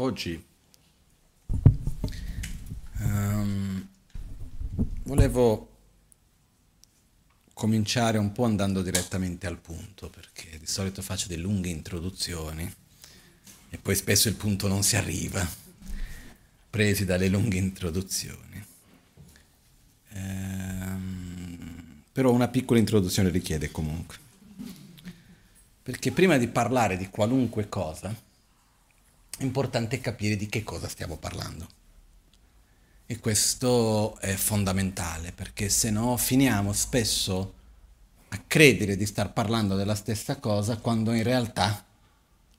oggi um, volevo cominciare un po' andando direttamente al punto, perché di solito faccio delle lunghe introduzioni e poi spesso il punto non si arriva, presi dalle lunghe introduzioni. Um, però una piccola introduzione richiede comunque. Perché prima di parlare di qualunque cosa, importante capire di che cosa stiamo parlando. E questo è fondamentale, perché se no finiamo spesso a credere di star parlando della stessa cosa quando in realtà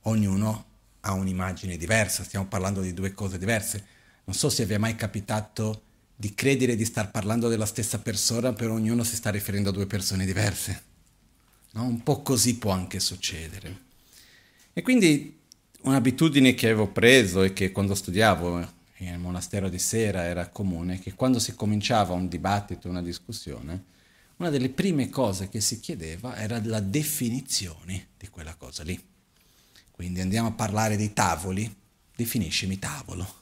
ognuno ha un'immagine diversa, stiamo parlando di due cose diverse. Non so se vi è mai capitato di credere di star parlando della stessa persona, però ognuno si sta riferendo a due persone diverse. No? Un po' così può anche succedere. E quindi un'abitudine che avevo preso e che quando studiavo nel monastero di sera era comune, che quando si cominciava un dibattito, una discussione, una delle prime cose che si chiedeva era la definizione di quella cosa lì. Quindi andiamo a parlare di tavoli, definiscimi tavolo.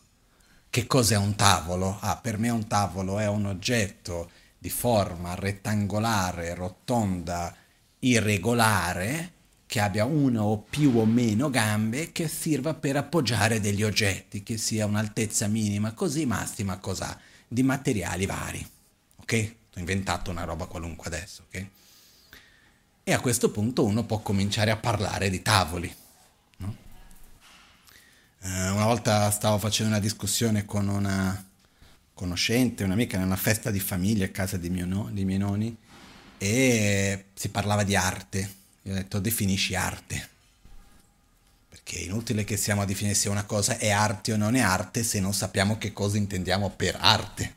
Che cos'è un tavolo? Ah, per me un tavolo è un oggetto di forma rettangolare, rotonda, irregolare che abbia una o più o meno gambe che sirva per appoggiare degli oggetti, che sia un'altezza minima così, massima cos'ha, di materiali vari. Ok? Ho inventato una roba qualunque adesso, ok? E a questo punto uno può cominciare a parlare di tavoli. No? Uh, una volta stavo facendo una discussione con una conoscente, un'amica, in una festa di famiglia a casa di, no, di miei nonni, e si parlava di arte. Io ho detto definisci arte. Perché è inutile che siamo a definire se una cosa è arte o non è arte se non sappiamo che cosa intendiamo per arte.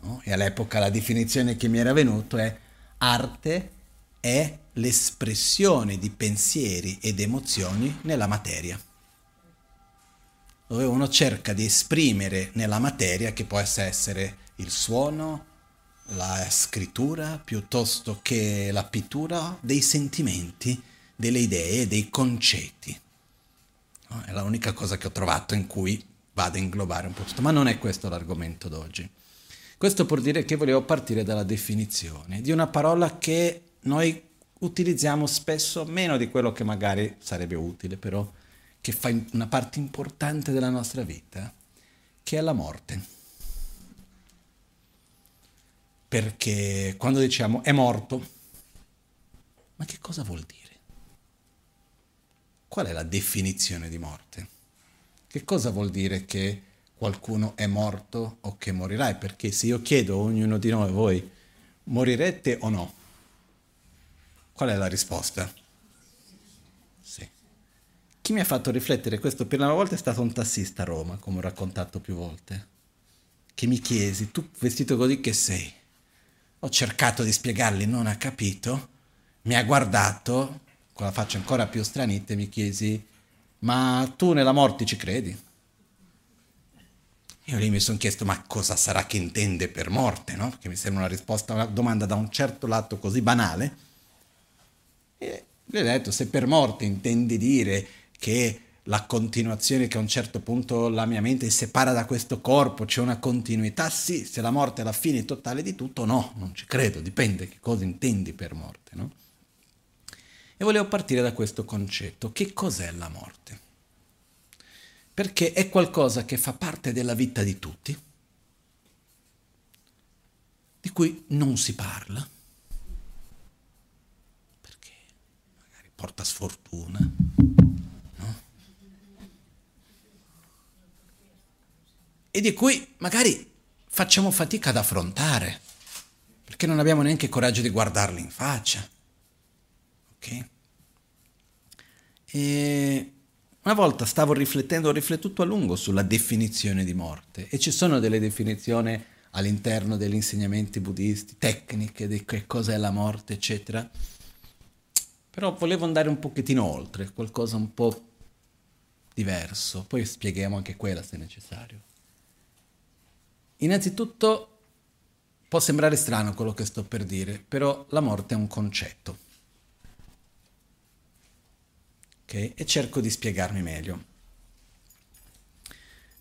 No? E all'epoca la definizione che mi era venuta è arte è l'espressione di pensieri ed emozioni nella materia. Dove uno cerca di esprimere nella materia, che può essere il suono, la scrittura piuttosto che la pittura dei sentimenti, delle idee, dei concetti. No? È l'unica cosa che ho trovato in cui vado a inglobare un po' tutto, ma non è questo l'argomento d'oggi. Questo per dire che volevo partire dalla definizione di una parola che noi utilizziamo spesso meno di quello che magari sarebbe utile, però che fa una parte importante della nostra vita, che è la morte perché quando diciamo è morto, ma che cosa vuol dire? Qual è la definizione di morte? Che cosa vuol dire che qualcuno è morto o che morirai? Perché se io chiedo a ognuno di noi, voi, morirete o no? Qual è la risposta? Sì. Chi mi ha fatto riflettere questo per una volta è stato un tassista a Roma, come ho raccontato più volte, che mi chiesi, tu vestito così che sei? Ho cercato di spiegargli, non ha capito, mi ha guardato con la faccia ancora più stranita e mi chiesi, ma tu nella morte ci credi? Io lì mi sono chiesto, ma cosa sarà che intende per morte, no? Che mi sembra una risposta a una domanda da un certo lato così banale. E gli ho detto, se per morte intendi dire che la continuazione che a un certo punto la mia mente si separa da questo corpo, c'è una continuità, sì, se la morte è la fine totale di tutto, no, non ci credo, dipende che cosa intendi per morte, no? E volevo partire da questo concetto, che cos'è la morte? Perché è qualcosa che fa parte della vita di tutti, di cui non si parla, perché magari porta sfortuna, e di cui magari facciamo fatica ad affrontare, perché non abbiamo neanche coraggio di guardarli in faccia. Ok? E una volta stavo riflettendo, ho riflettuto a lungo sulla definizione di morte e ci sono delle definizioni all'interno degli insegnamenti buddisti, tecniche di che cos'è la morte, eccetera. Però volevo andare un pochettino oltre, qualcosa un po' diverso, poi spieghiamo anche quella se necessario. Innanzitutto può sembrare strano quello che sto per dire, però la morte è un concetto. Okay? E cerco di spiegarmi meglio.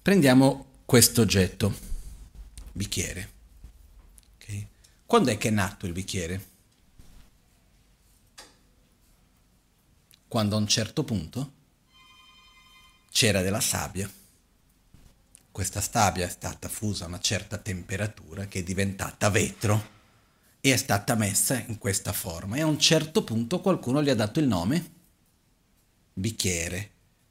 Prendiamo questo oggetto, bicchiere. Okay? Quando è che è nato il bicchiere? Quando a un certo punto c'era della sabbia. Questa sabbia è stata fusa a una certa temperatura che è diventata vetro e è stata messa in questa forma e a un certo punto qualcuno gli ha dato il nome bicchiere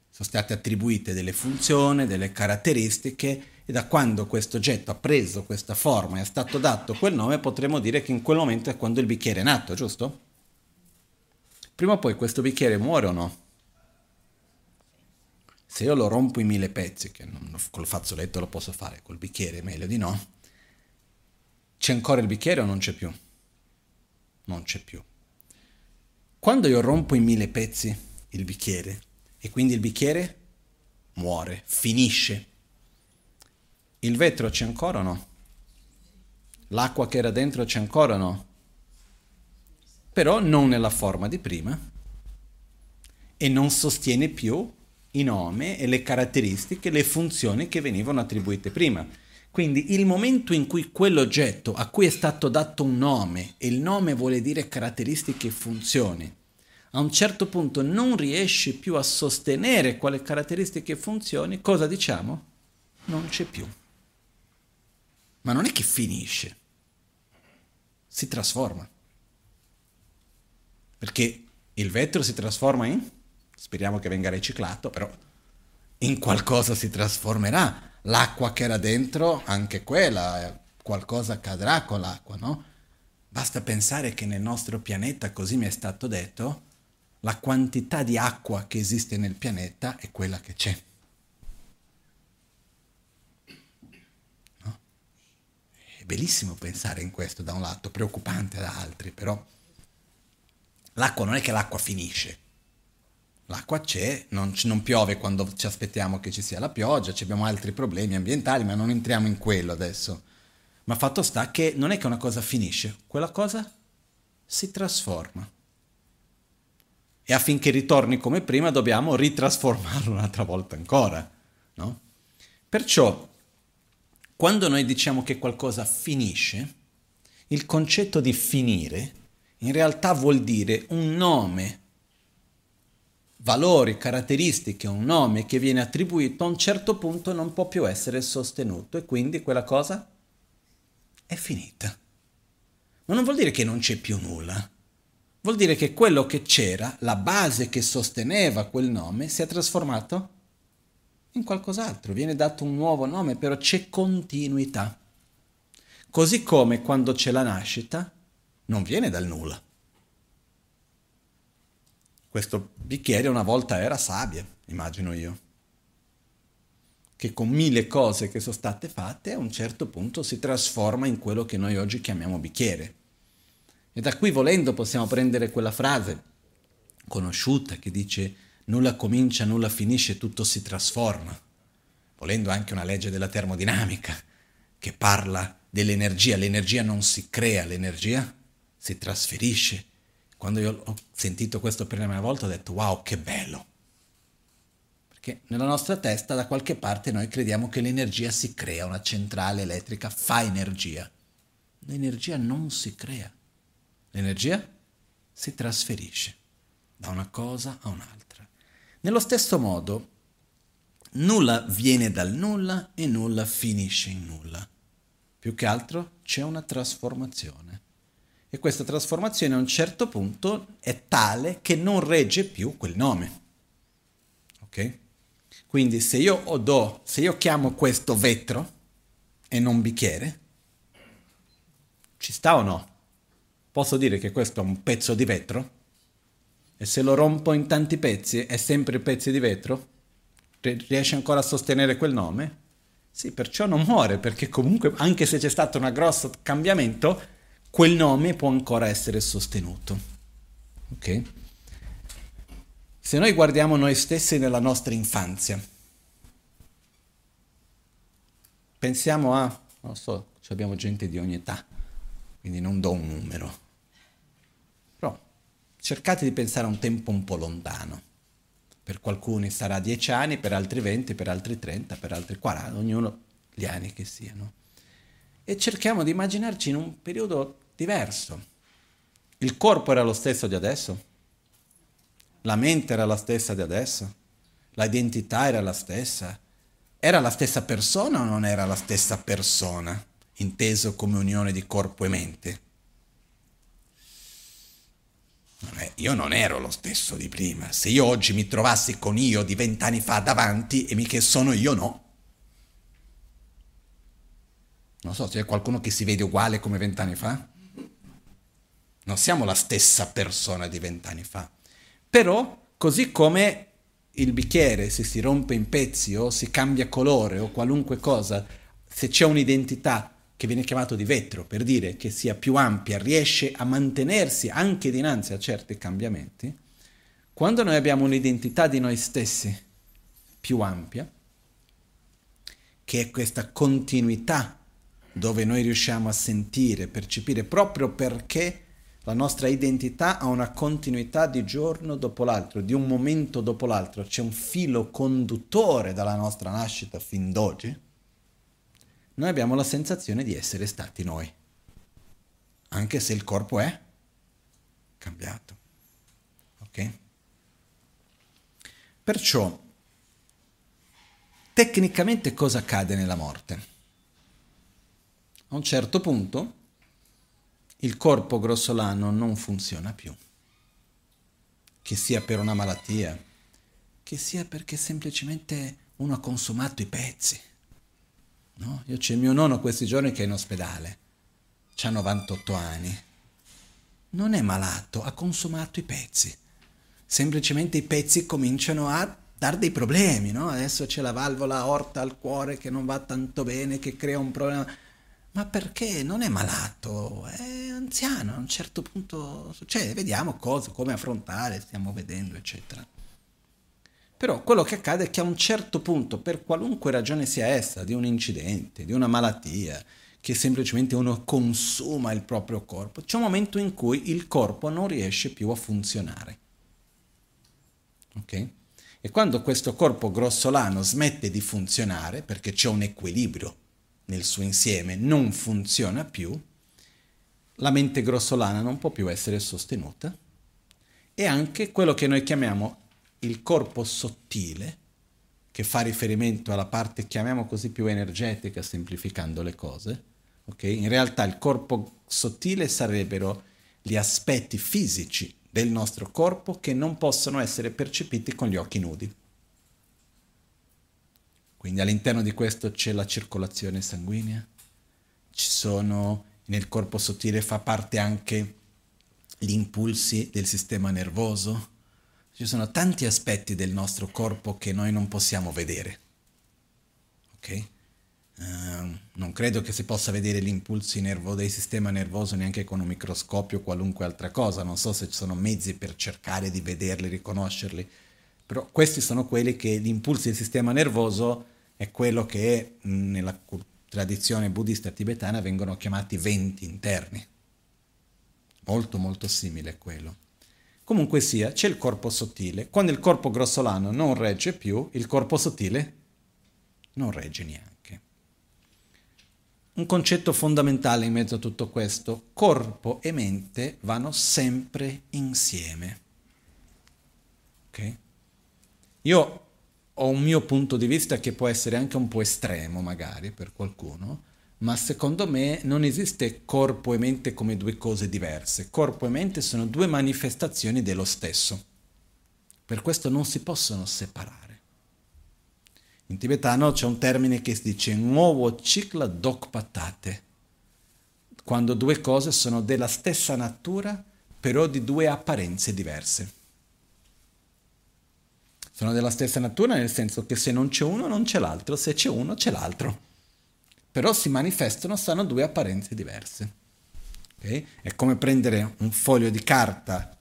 sono state attribuite delle funzioni, delle caratteristiche e da quando questo oggetto ha preso questa forma e è stato dato quel nome potremmo dire che in quel momento è quando il bicchiere è nato, giusto? Prima o poi questo bicchiere muore o no? Se io lo rompo in mille pezzi, che non, col fazzoletto lo posso fare, col bicchiere meglio di no, c'è ancora il bicchiere o non c'è più? Non c'è più. Quando io rompo in mille pezzi il bicchiere, e quindi il bicchiere muore, finisce. Il vetro c'è ancora o no? L'acqua che era dentro c'è ancora o no? Però non nella forma di prima e non sostiene più i nomi e le caratteristiche, le funzioni che venivano attribuite prima. Quindi il momento in cui quell'oggetto a cui è stato dato un nome, e il nome vuole dire caratteristiche e funzioni, a un certo punto non riesci più a sostenere quale caratteristiche e funzioni, cosa diciamo? Non c'è più. Ma non è che finisce, si trasforma. Perché il vetro si trasforma in, speriamo che venga riciclato, però in qualcosa si trasformerà. L'acqua che era dentro, anche quella, qualcosa accadrà con l'acqua, no? Basta pensare che nel nostro pianeta, così mi è stato detto, la quantità di acqua che esiste nel pianeta è quella che c'è. No? È bellissimo pensare in questo da un lato, preoccupante da altri, però l'acqua non è che l'acqua finisce. L'acqua c'è, non, non, piove quando ci aspettiamo che ci sia la pioggia, abbiamo altri problemi ambientali, ma non entriamo in quello adesso. Ma fatto sta che non è che una cosa finisce, quella cosa si trasforma e affinché ritorni come prima dobbiamo ritrasformarlo un'altra volta ancora. No? Perciò, quando noi diciamo che qualcosa finisce, il concetto di finire in realtà vuol dire un nome, valori, caratteristiche, un nome che viene attribuito a un certo punto non può più essere sostenuto e quindi quella cosa è finita. Ma non vuol dire che non c'è più nulla vuol dire che quello che c'era, la base che sosteneva quel nome, si è trasformato in qualcos'altro, viene dato un nuovo nome, però c'è continuità. Così come quando c'è la nascita, non viene dal nulla. Questo bicchiere una volta era sabbia, immagino io, che con mille cose che sono state fatte a un certo punto si trasforma in quello che noi oggi chiamiamo bicchiere. E da qui volendo possiamo prendere quella frase conosciuta che dice nulla comincia, nulla finisce, tutto si trasforma. Volendo anche una legge della termodinamica che parla dell'energia. L'energia non si crea, l'energia si trasferisce. Quando io ho sentito questo per la prima volta ho detto wow che bello. Perché nella nostra testa da qualche parte noi crediamo che l'energia si crea, una centrale elettrica fa energia. L'energia non si crea. L'energia si trasferisce da una cosa a un'altra. Nello stesso modo, nulla viene dal nulla e nulla finisce in nulla. Più che altro c'è una trasformazione. E questa trasformazione a un certo punto è tale che non regge più quel nome. Ok? Quindi se io do, se io chiamo questo vetro e non bicchiere, ci sta o no? Posso dire che questo è un pezzo di vetro? E se lo rompo in tanti pezzi è sempre pezzi di vetro? Riesce ancora a sostenere quel nome? Sì, perciò non muore, perché comunque anche se c'è stato un grosso cambiamento, quel nome può ancora essere sostenuto. Ok? Se noi guardiamo noi stessi nella nostra infanzia, pensiamo a, non so, abbiamo gente di ogni età, quindi non do un numero cercate di pensare a un tempo un po' lontano. Per qualcuno sarà 10 anni, per altri 20, per altri 30, per altri 40, ognuno gli anni che siano. E cerchiamo di immaginarci in un periodo diverso. Il corpo era lo stesso di adesso? La mente era la stessa di adesso? L'identità era la stessa? Era la stessa persona o non era la stessa persona, inteso come unione di corpo e mente? io non ero lo stesso di prima. Se io oggi mi trovassi con io di vent'anni fa davanti e mi che sono io, no. Non so, c'è qualcuno che si vede uguale come vent'anni fa? Non siamo la stessa persona di vent'anni fa. Però, così come il bicchiere, se si rompe in pezzi o si cambia colore o qualunque cosa, se c'è un'identità che viene chiamato di vetro, per dire che sia più ampia, riesce a mantenersi anche dinanzi a certi cambiamenti, quando noi abbiamo un'identità di noi stessi più ampia, che è questa continuità dove noi riusciamo a sentire, percepire, proprio perché la nostra identità ha una continuità di giorno dopo l'altro, di un momento dopo l'altro, c'è un filo conduttore dalla nostra nascita fin d'oggi, noi abbiamo la sensazione di essere stati noi, anche se il corpo è cambiato. Ok? Perciò, tecnicamente cosa accade nella morte? A un certo punto il corpo grossolano non funziona più, che sia per una malattia, che sia perché semplicemente uno ha consumato i pezzi No? Io c'è il mio nonno questi giorni che è in ospedale, ha 98 anni, non è malato, ha consumato i pezzi. Semplicemente i pezzi cominciano a dar dei problemi, no? Adesso c'è la valvola aorta al cuore che non va tanto bene, che crea un problema. Ma perché? Non è malato, è anziano, a un certo punto succede, vediamo cosa, come affrontare, stiamo vedendo, eccetera. Però quello che accade è che a un certo punto, per qualunque ragione sia essa, di un incidente, di una malattia, che semplicemente uno consuma il proprio corpo, c'è un momento in cui il corpo non riesce più a funzionare. Ok? E quando questo corpo grossolano smette di funzionare, perché c'è un equilibrio nel suo insieme, non funziona più, la mente grossolana non può più essere sostenuta e anche quello che noi chiamiamo il corpo sottile, che fa riferimento alla parte, chiamiamo così, più energetica, semplificando le cose, okay? in realtà il corpo sottile sarebbero gli aspetti fisici del nostro corpo che non possono essere percepiti con gli occhi nudi. Quindi all'interno di questo c'è la circolazione sanguigna, ci sono, nel corpo sottile fa parte anche gli impulsi del sistema nervoso, ci sono tanti aspetti del nostro corpo che noi non possiamo vedere. Ok? Uh, non credo che si possa vedere gli impulsi nervo- del sistema nervoso neanche con un microscopio o qualunque altra cosa. Non so se ci sono mezzi per cercare di vederli, riconoscerli. Però questi sono quelli che gli impulsi del sistema nervoso è quello che nella tradizione buddista tibetana vengono chiamati venti interni. Molto molto simile a quello. Comunque sia, c'è il corpo sottile. Quando il corpo grossolano non regge più, il corpo sottile non regge neanche. Un concetto fondamentale in mezzo a tutto questo, corpo e mente vanno sempre insieme. Ok? Io ho un mio punto di vista che può essere anche un po' estremo magari per qualcuno, ma secondo me non esiste corpo e mente come due cose diverse. Corpo e mente sono due manifestazioni dello stesso. Per questo non si possono separare. In tibetano c'è un termine che si dice nuovo cicla dok patate, quando due cose sono della stessa natura, però di due apparenze diverse. Sono della stessa natura nel senso che se non c'è uno non c'è l'altro, se c'è uno c'è l'altro però si manifestano, stanno due apparenze diverse. Okay? È come prendere un foglio di carta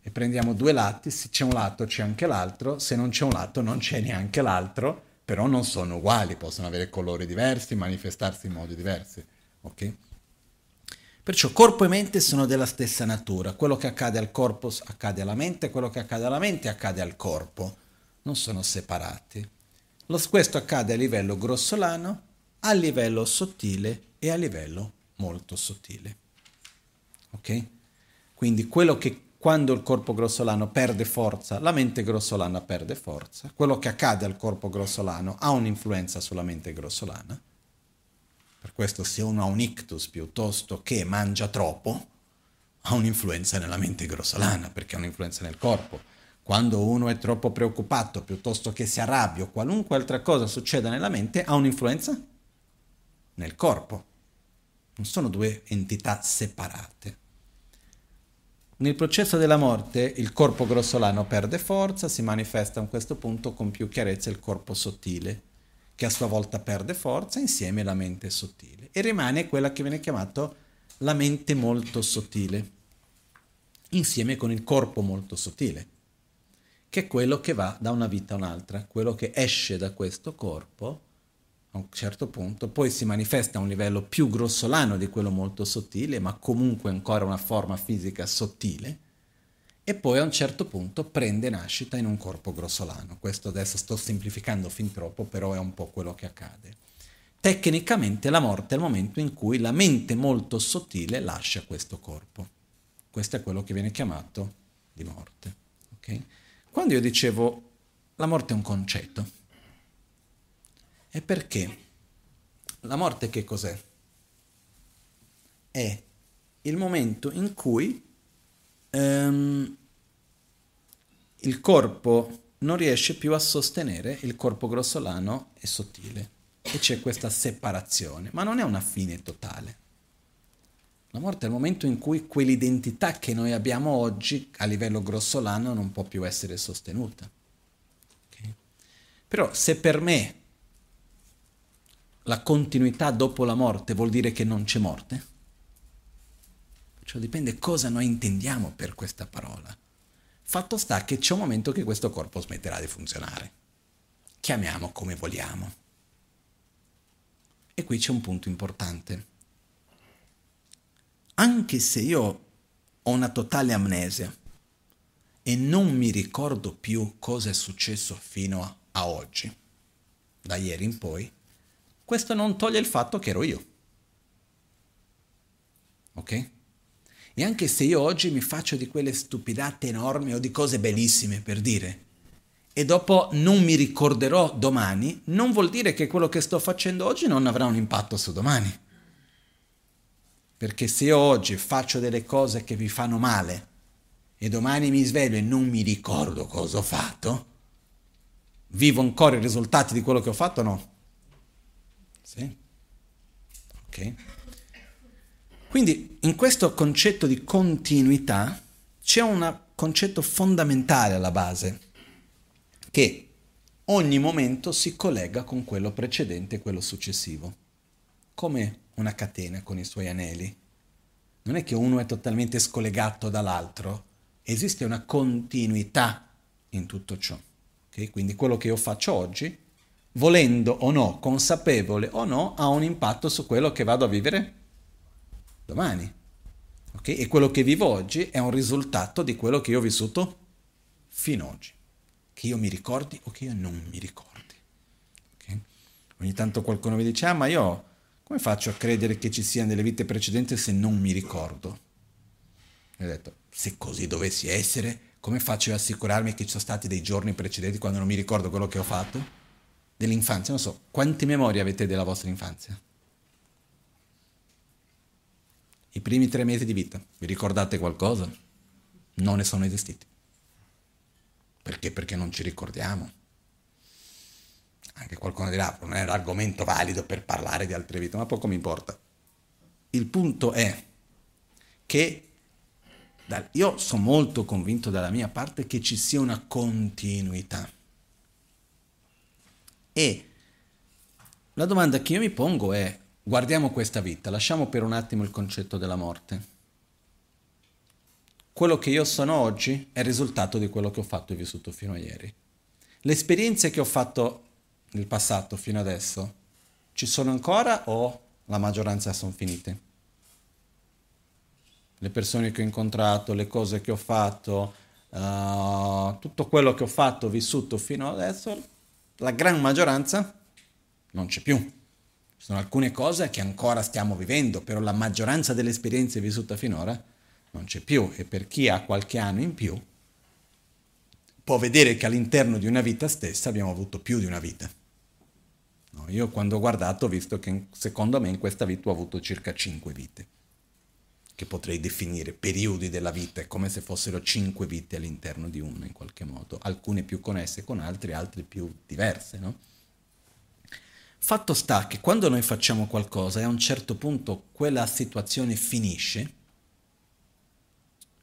e prendiamo due lati, se c'è un lato c'è anche l'altro, se non c'è un lato non c'è neanche l'altro, però non sono uguali, possono avere colori diversi, manifestarsi in modi diversi. Okay? Perciò corpo e mente sono della stessa natura, quello che accade al corpo accade alla mente, quello che accade alla mente accade al corpo. Non sono separati. Lo, questo accade a livello grossolano, a livello sottile e a livello molto sottile. Ok? Quindi quello che quando il corpo grossolano perde forza, la mente grossolana perde forza. Quello che accade al corpo grossolano ha un'influenza sulla mente grossolana. Per questo se uno ha un ictus piuttosto che mangia troppo, ha un'influenza nella mente grossolana, perché ha un'influenza nel corpo. Quando uno è troppo preoccupato piuttosto che si arrabbia o qualunque altra cosa succeda nella mente, ha un'influenza nel corpo. Non sono due entità separate. Nel processo della morte il corpo grossolano perde forza, si manifesta a questo punto con più chiarezza il corpo sottile, che a sua volta perde forza insieme alla mente sottile e rimane quella che viene chiamata la mente molto sottile, insieme con il corpo molto sottile, che è quello che va da una vita a un'altra, quello che esce da questo corpo a un certo punto, poi si manifesta a un livello più grossolano di quello molto sottile, ma comunque ancora una forma fisica sottile, e poi a un certo punto prende nascita in un corpo grossolano. Questo adesso sto semplificando fin troppo, però è un po' quello che accade. Tecnicamente la morte è il momento in cui la mente molto sottile lascia questo corpo. Questo è quello che viene chiamato di morte. Okay? Quando io dicevo la morte è un concetto, è perché la morte che cos'è? È il momento in cui um, il corpo non riesce più a sostenere il corpo grossolano e sottile e c'è questa separazione, ma non è una fine totale. La morte è il momento in cui quell'identità che noi abbiamo oggi a livello grossolano non può più essere sostenuta. Okay? Però se per me la continuità dopo la morte vuol dire che non c'è morte? Cioè dipende cosa noi intendiamo per questa parola. Fatto sta che c'è un momento che questo corpo smetterà di funzionare. Chiamiamo come vogliamo. E qui c'è un punto importante. Anche se io ho una totale amnesia e non mi ricordo più cosa è successo fino a, a oggi, da ieri in poi, questo non toglie il fatto che ero io. Ok? E anche se io oggi mi faccio di quelle stupidate enormi o di cose bellissime per dire, e dopo non mi ricorderò domani, non vuol dire che quello che sto facendo oggi non avrà un impatto su domani. Perché se io oggi faccio delle cose che vi fanno male e domani mi sveglio e non mi ricordo cosa ho fatto, vivo ancora i risultati di quello che ho fatto o no? Sì. Ok. Quindi in questo concetto di continuità c'è un concetto fondamentale alla base, che ogni momento si collega con quello precedente e quello successivo, come una catena con i suoi anelli. Non è che uno è totalmente scollegato dall'altro, esiste una continuità in tutto ciò. Okay? Quindi quello che io faccio oggi volendo o no, consapevole o no, ha un impatto su quello che vado a vivere domani. Okay? E quello che vivo oggi è un risultato di quello che io ho vissuto fino ad oggi. Che io mi ricordi o che io non mi ricordi. Okay? Ogni tanto qualcuno mi dice, ah ma io come faccio a credere che ci siano delle vite precedenti se non mi ricordo? E ho detto, se così dovessi essere, come faccio ad assicurarmi che ci sono stati dei giorni precedenti quando non mi ricordo quello che ho fatto? dell'infanzia, non so, quante memorie avete della vostra infanzia? I primi tre mesi di vita, vi ricordate qualcosa? Non ne sono esistiti. Perché? Perché non ci ricordiamo. Anche qualcuno dirà, non è un argomento valido per parlare di altre vite, ma poco mi importa. Il punto è che io sono molto convinto dalla mia parte che ci sia una continuità e la domanda che io mi pongo è, guardiamo questa vita, lasciamo per un attimo il concetto della morte. Quello che io sono oggi è il risultato di quello che ho fatto e vissuto fino a ieri. Le esperienze che ho fatto nel passato fino adesso ci sono ancora o la maggioranza sono finite? Le persone che ho incontrato, le cose che ho fatto, uh, tutto quello che ho fatto, vissuto fino adesso, la gran maggioranza non c'è più. Ci sono alcune cose che ancora stiamo vivendo, però la maggioranza delle esperienze vissute finora non c'è più e per chi ha qualche anno in più può vedere che all'interno di una vita stessa abbiamo avuto più di una vita. No, io quando ho guardato ho visto che secondo me in questa vita ho avuto circa cinque vite, che potrei definire periodi della vita, come se fossero cinque vite all'interno di una in qualche modo, alcune più connesse con altre, altre più diverse. No? Fatto sta che quando noi facciamo qualcosa e a un certo punto quella situazione finisce,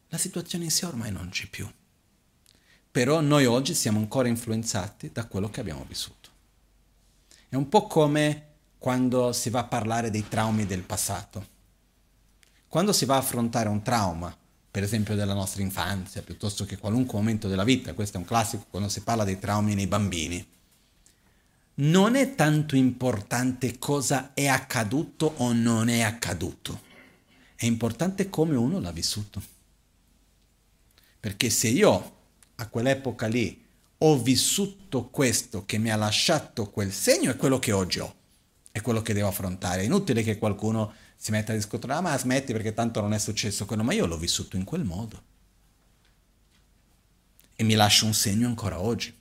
la situazione in sé ormai non c'è più. Però noi oggi siamo ancora influenzati da quello che abbiamo vissuto. È un po' come quando si va a parlare dei traumi del passato. Quando si va a affrontare un trauma, per esempio della nostra infanzia, piuttosto che qualunque momento della vita, questo è un classico quando si parla dei traumi nei bambini, non è tanto importante cosa è accaduto o non è accaduto, è importante come uno l'ha vissuto. Perché se io a quell'epoca lì ho vissuto questo che mi ha lasciato quel segno è quello che oggi ho, è quello che devo affrontare. È inutile che qualcuno si metta a discutere, ah, ma smetti perché tanto non è successo quello, ma io l'ho vissuto in quel modo. E mi lascia un segno ancora oggi.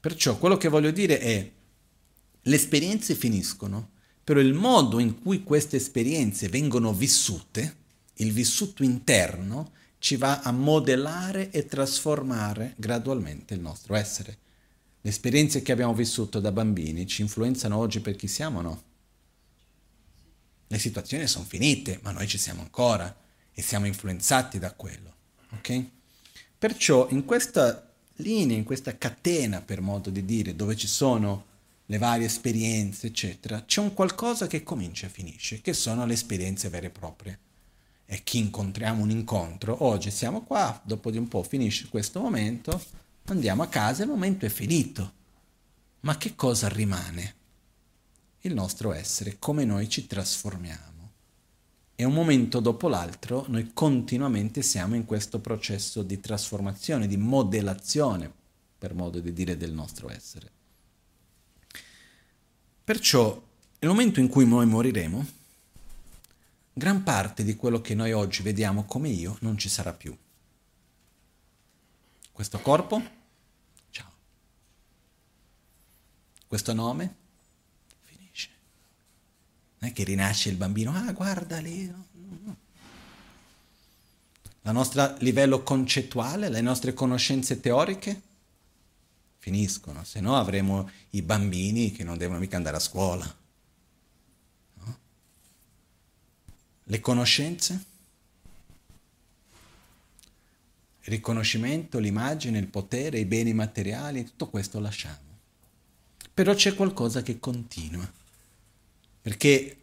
Perciò quello che voglio dire è, le esperienze finiscono, però il modo in cui queste esperienze vengono vissute, il vissuto interno, ci va a modellare e trasformare gradualmente il nostro essere. Le esperienze che abbiamo vissuto da bambini ci influenzano oggi per chi siamo o no? Le situazioni sono finite, ma noi ci siamo ancora e siamo influenzati da quello. Ok? Perciò in questa linea, in questa catena, per modo di dire, dove ci sono le varie esperienze, eccetera, c'è un qualcosa che comincia e finisce, che sono le esperienze vere e proprie e chi incontriamo un incontro, oggi siamo qua, dopo di un po' finisce questo momento, andiamo a casa, il momento è finito. Ma che cosa rimane? Il nostro essere, come noi ci trasformiamo. E un momento dopo l'altro noi continuamente siamo in questo processo di trasformazione, di modellazione, per modo di dire, del nostro essere. Perciò, nel momento in cui noi moriremo, gran parte di quello che noi oggi vediamo come io non ci sarà più. Questo corpo, ciao. Questo nome, finisce. Non è che rinasce il bambino, ah guarda lì. No, no. La nostra livello concettuale, le nostre conoscenze teoriche finiscono, se no avremo i bambini che non devono mica andare a scuola le conoscenze, il riconoscimento, l'immagine, il potere, i beni materiali, tutto questo lasciamo. Però c'è qualcosa che continua, perché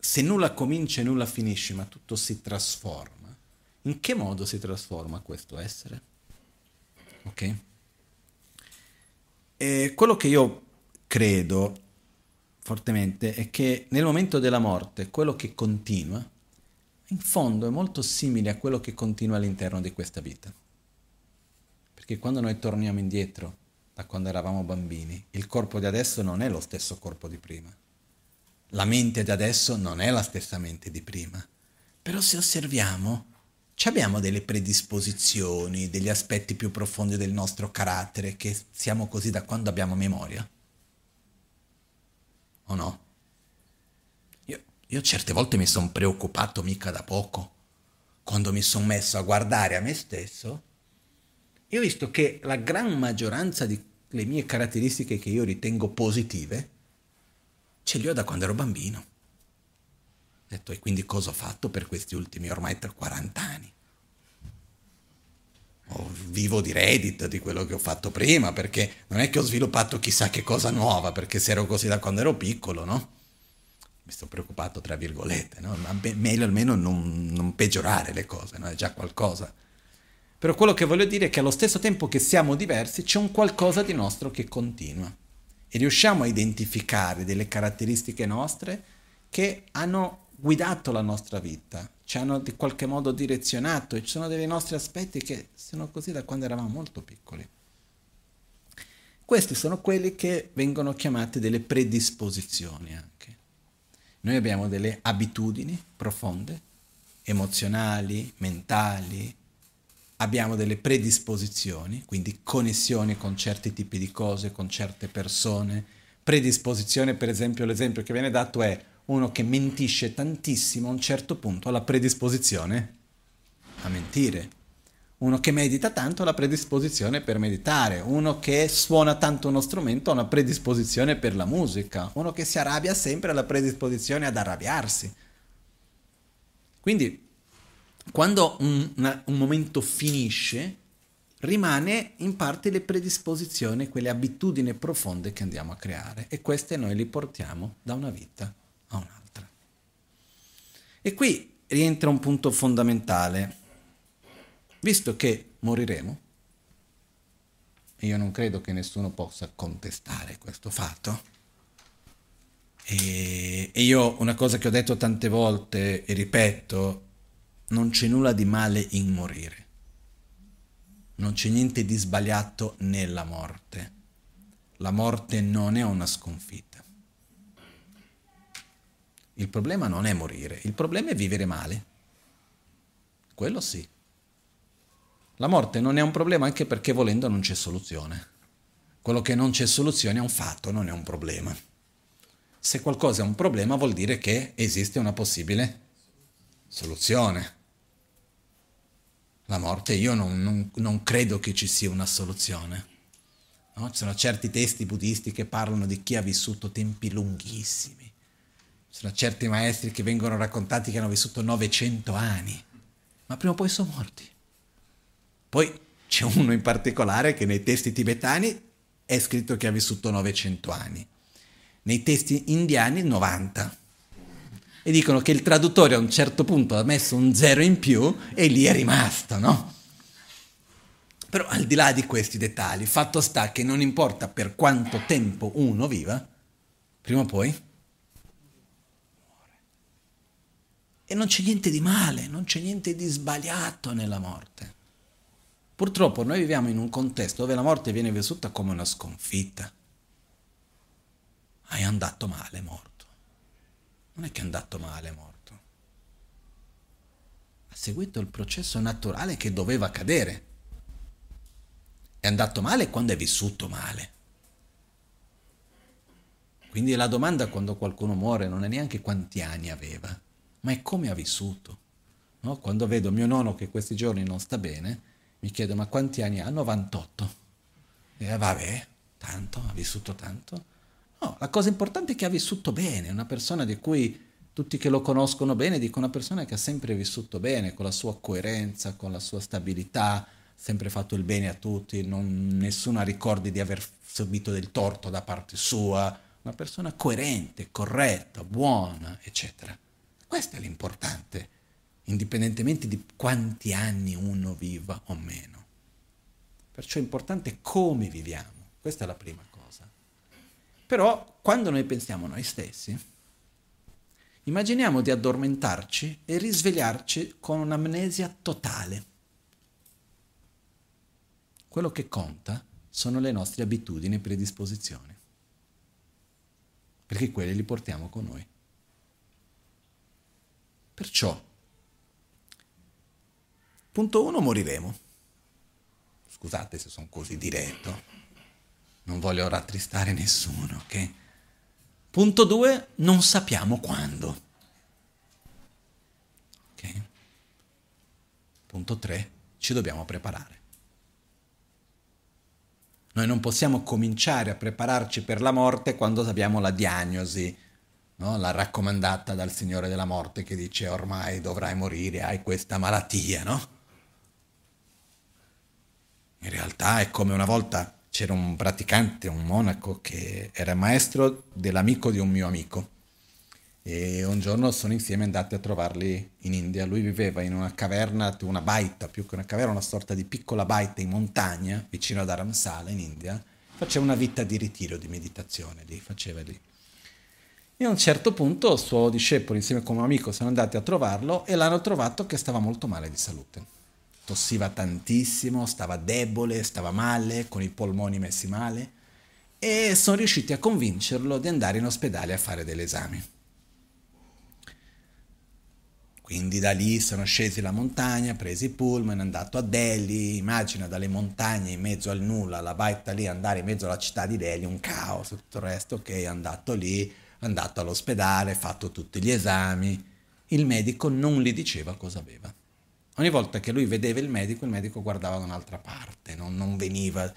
se nulla comincia e nulla finisce, ma tutto si trasforma, in che modo si trasforma questo essere? Ok? E quello che io credo fortemente è che nel momento della morte quello che continua in fondo è molto simile a quello che continua all'interno di questa vita. Perché quando noi torniamo indietro, da quando eravamo bambini, il corpo di adesso non è lo stesso corpo di prima. La mente di adesso non è la stessa mente di prima. Però se osserviamo, abbiamo delle predisposizioni, degli aspetti più profondi del nostro carattere che siamo così da quando abbiamo memoria. O no? Io certe volte mi sono preoccupato mica da poco, quando mi sono messo a guardare a me stesso, e ho visto che la gran maggioranza delle mie caratteristiche che io ritengo positive, ce le ho da quando ero bambino. Ho detto, e quindi cosa ho fatto per questi ultimi ormai 40 anni? O vivo di Reddit, di quello che ho fatto prima, perché non è che ho sviluppato chissà che cosa nuova, perché se ero così da quando ero piccolo, no? Mi sto preoccupato tra virgolette, no? ma be- meglio almeno non, non, peggiorare le cose, no? è già qualcosa. Però quello che voglio dire è che allo stesso tempo che siamo diversi c'è un qualcosa di nostro che continua e riusciamo a identificare delle caratteristiche nostre che hanno guidato la nostra vita, ci hanno di qualche modo direzionato e ci sono dei nostri aspetti che sono così da quando eravamo molto piccoli. Questi sono quelli che vengono chiamati delle predisposizioni anche. Noi abbiamo delle abitudini profonde, emozionali, mentali, abbiamo delle predisposizioni, quindi connessioni con certi tipi di cose, con certe persone. Predisposizione, per esempio, l'esempio che viene dato è uno che mentisce tantissimo a un certo punto ha la predisposizione a mentire. Uno che medita tanto ha la predisposizione per meditare. Uno che suona tanto uno strumento ha una predisposizione per la musica. Uno che si arrabbia sempre ha la predisposizione ad arrabbiarsi. Quindi, quando un, una, un momento finisce, rimane in parte le predisposizioni, quelle abitudini profonde che andiamo a creare e queste noi li portiamo da una vita a un'altra. E qui rientra un punto fondamentale. Visto che moriremo, e io non credo che nessuno possa contestare questo fatto, e, io una cosa che ho detto tante volte e ripeto, non c'è nulla di male in morire, non c'è niente di sbagliato nella morte. La morte non è una sconfitta. Il problema non è morire, il problema è vivere male. Quello sì. La morte non è un problema anche perché volendo non c'è soluzione. Quello che non c'è soluzione è un fatto, non è un problema. Se qualcosa è un problema vuol dire che esiste una possibile soluzione. La morte io non, non, non credo che ci sia una soluzione. No? Ci sono certi testi buddisti che parlano di chi ha vissuto tempi lunghissimi ci sono certi maestri che vengono raccontati che hanno vissuto 900 anni, ma prima o poi sono morti. Poi c'è uno in particolare che nei testi tibetani è scritto che ha vissuto 900 anni, nei testi indiani 90. E dicono che il traduttore a un certo punto ha messo un zero in più e lì è rimasto, no? Però al di là di questi dettagli, fatto sta che non importa per quanto tempo uno viva, prima o poi E non c'è niente di male, non c'è niente di sbagliato nella morte. Purtroppo noi viviamo in un contesto dove la morte viene vissuta come una sconfitta. È andato male, morto. Non è che è andato male, morto. Ha seguito il processo naturale che doveva accadere. È andato male quando è vissuto male. Quindi la domanda quando qualcuno muore non è neanche quanti anni aveva ma è come ha vissuto. No? Quando vedo mio nonno che questi giorni non sta bene, mi chiedo ma quanti anni ha? 98. E vabbè, tanto, ha vissuto tanto. No, la cosa importante è che ha vissuto bene, una persona di cui tutti che lo conoscono bene dicono una persona che ha sempre vissuto bene, con la sua coerenza, con la sua stabilità, sempre fatto il bene a tutti, non, nessuno ricordi di aver subito del torto da parte sua, una persona coerente, corretta, buona, eccetera. Questo è l'importante, indipendentemente di quanti anni uno viva o meno. Perciò è importante come viviamo, questa è la prima cosa. Però quando noi pensiamo a noi stessi, immaginiamo di addormentarci e risvegliarci con un'amnesia totale. Quello che conta sono le nostre abitudini e predisposizioni, perché quelle li portiamo con noi. Perciò, punto uno, moriremo. Scusate se sono così diretto, non voglio rattristare nessuno, ok? Punto due, non sappiamo quando. Ok? Punto tre, ci dobbiamo preparare. Noi non possiamo cominciare a prepararci per la morte quando abbiamo la diagnosi no? la raccomandata dal Signore della Morte che dice ormai dovrai morire, hai questa malattia, no? In realtà è come una volta c'era un praticante, un monaco che era maestro dell'amico di un mio amico e un giorno sono insieme andati a trovarli in India. Lui viveva in una caverna, una baita, più che una caverna, una sorta di piccola baita in montagna vicino ad Aramsala in India. Faceva una vita di ritiro, di meditazione lì, faceva lì. E a un certo punto il suo discepolo insieme con un amico sono andati a trovarlo e l'hanno trovato che stava molto male di salute. Tossiva tantissimo, stava debole, stava male, con i polmoni messi male e sono riusciti a convincerlo di andare in ospedale a fare degli esami. Quindi da lì sono scesi la montagna, presi il pullman, andato a Delhi, immagina dalle montagne in mezzo al nulla, la baita lì, andare in mezzo alla città di Delhi, un caos, tutto il resto, ok, è andato lì, andato all'ospedale, fatto tutti gli esami, il medico non gli diceva cosa aveva. Ogni volta che lui vedeva il medico, il medico guardava da un'altra parte, non, non veniva.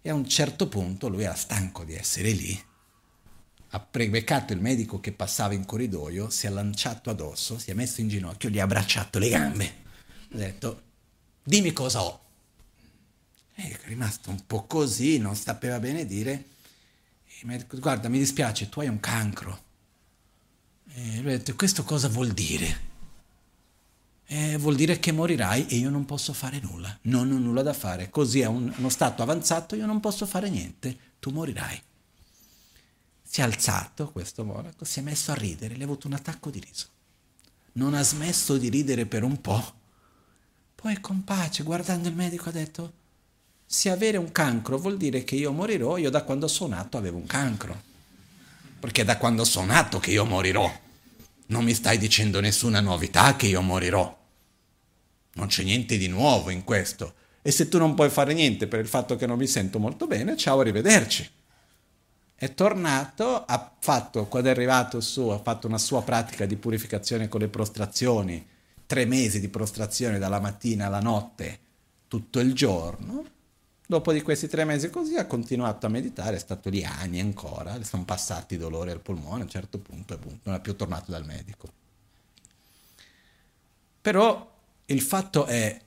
E a un certo punto lui era stanco di essere lì, ha prebeccato il medico che passava in corridoio, si è lanciato addosso, si è messo in ginocchio, gli ha abbracciato le gambe. Ha detto, dimmi cosa ho. È rimasto un po' così, non sapeva bene dire guarda mi dispiace, tu hai un cancro. E lui ha detto, questo cosa vuol dire? E vuol dire che morirai e io non posso fare nulla, non ho nulla da fare, così a un, uno stato avanzato io non posso fare niente, tu morirai. Si è alzato questo monaco, si è messo a ridere, gli ha avuto un attacco di riso. Non ha smesso di ridere per un po'. Poi con pace, guardando il medico, ha detto, se avere un cancro vuol dire che io morirò, io da quando sono nato avevo un cancro. Perché da quando sono nato che io morirò. Non mi stai dicendo nessuna novità che io morirò. Non c'è niente di nuovo in questo. E se tu non puoi fare niente per il fatto che non mi sento molto bene, ciao, arrivederci. È tornato, ha fatto, quando è arrivato su, ha fatto una sua pratica di purificazione con le prostrazioni, tre mesi di prostrazione dalla mattina alla notte, tutto il giorno, Dopo di questi tre mesi così ha continuato a meditare, è stato lì anni ancora, le sono passati i dolori al polmone, a un certo punto appunto, non è più tornato dal medico. Però il fatto è,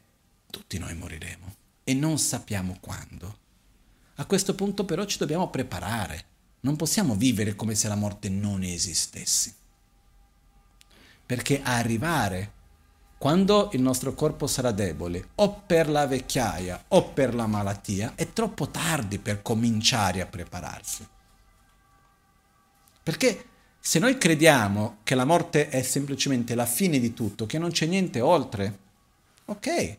tutti noi moriremo e non sappiamo quando. A questo punto però ci dobbiamo preparare, non possiamo vivere come se la morte non esistesse. Perché arrivare quando il nostro corpo sarà debole, o per la vecchiaia o per la malattia, è troppo tardi per cominciare a prepararsi. Perché se noi crediamo che la morte è semplicemente la fine di tutto, che non c'è niente oltre, ok,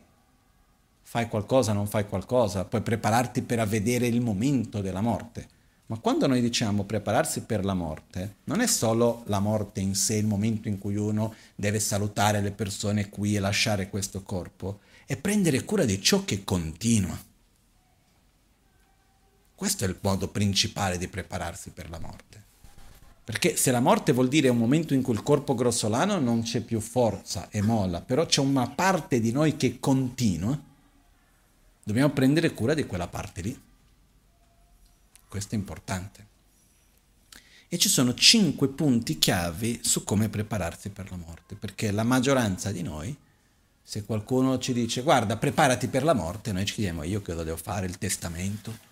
fai qualcosa, non fai qualcosa, puoi prepararti per vedere il momento della morte ma quando noi diciamo prepararsi per la morte, non è solo la morte in sé, il momento in cui uno deve salutare le persone qui e lasciare questo corpo, è prendere cura di ciò che continua. Questo è il modo principale di prepararsi per la morte. Perché se la morte vuol dire un momento in cui il corpo grossolano non c'è più forza e molla, però c'è una parte di noi che continua, dobbiamo prendere cura di quella parte lì. Questo è importante. E ci sono cinque punti chiavi su come prepararsi per la morte, perché la maggioranza di noi, se qualcuno ci dice guarda preparati per la morte, noi ci chiediamo io cosa devo fare, il testamento?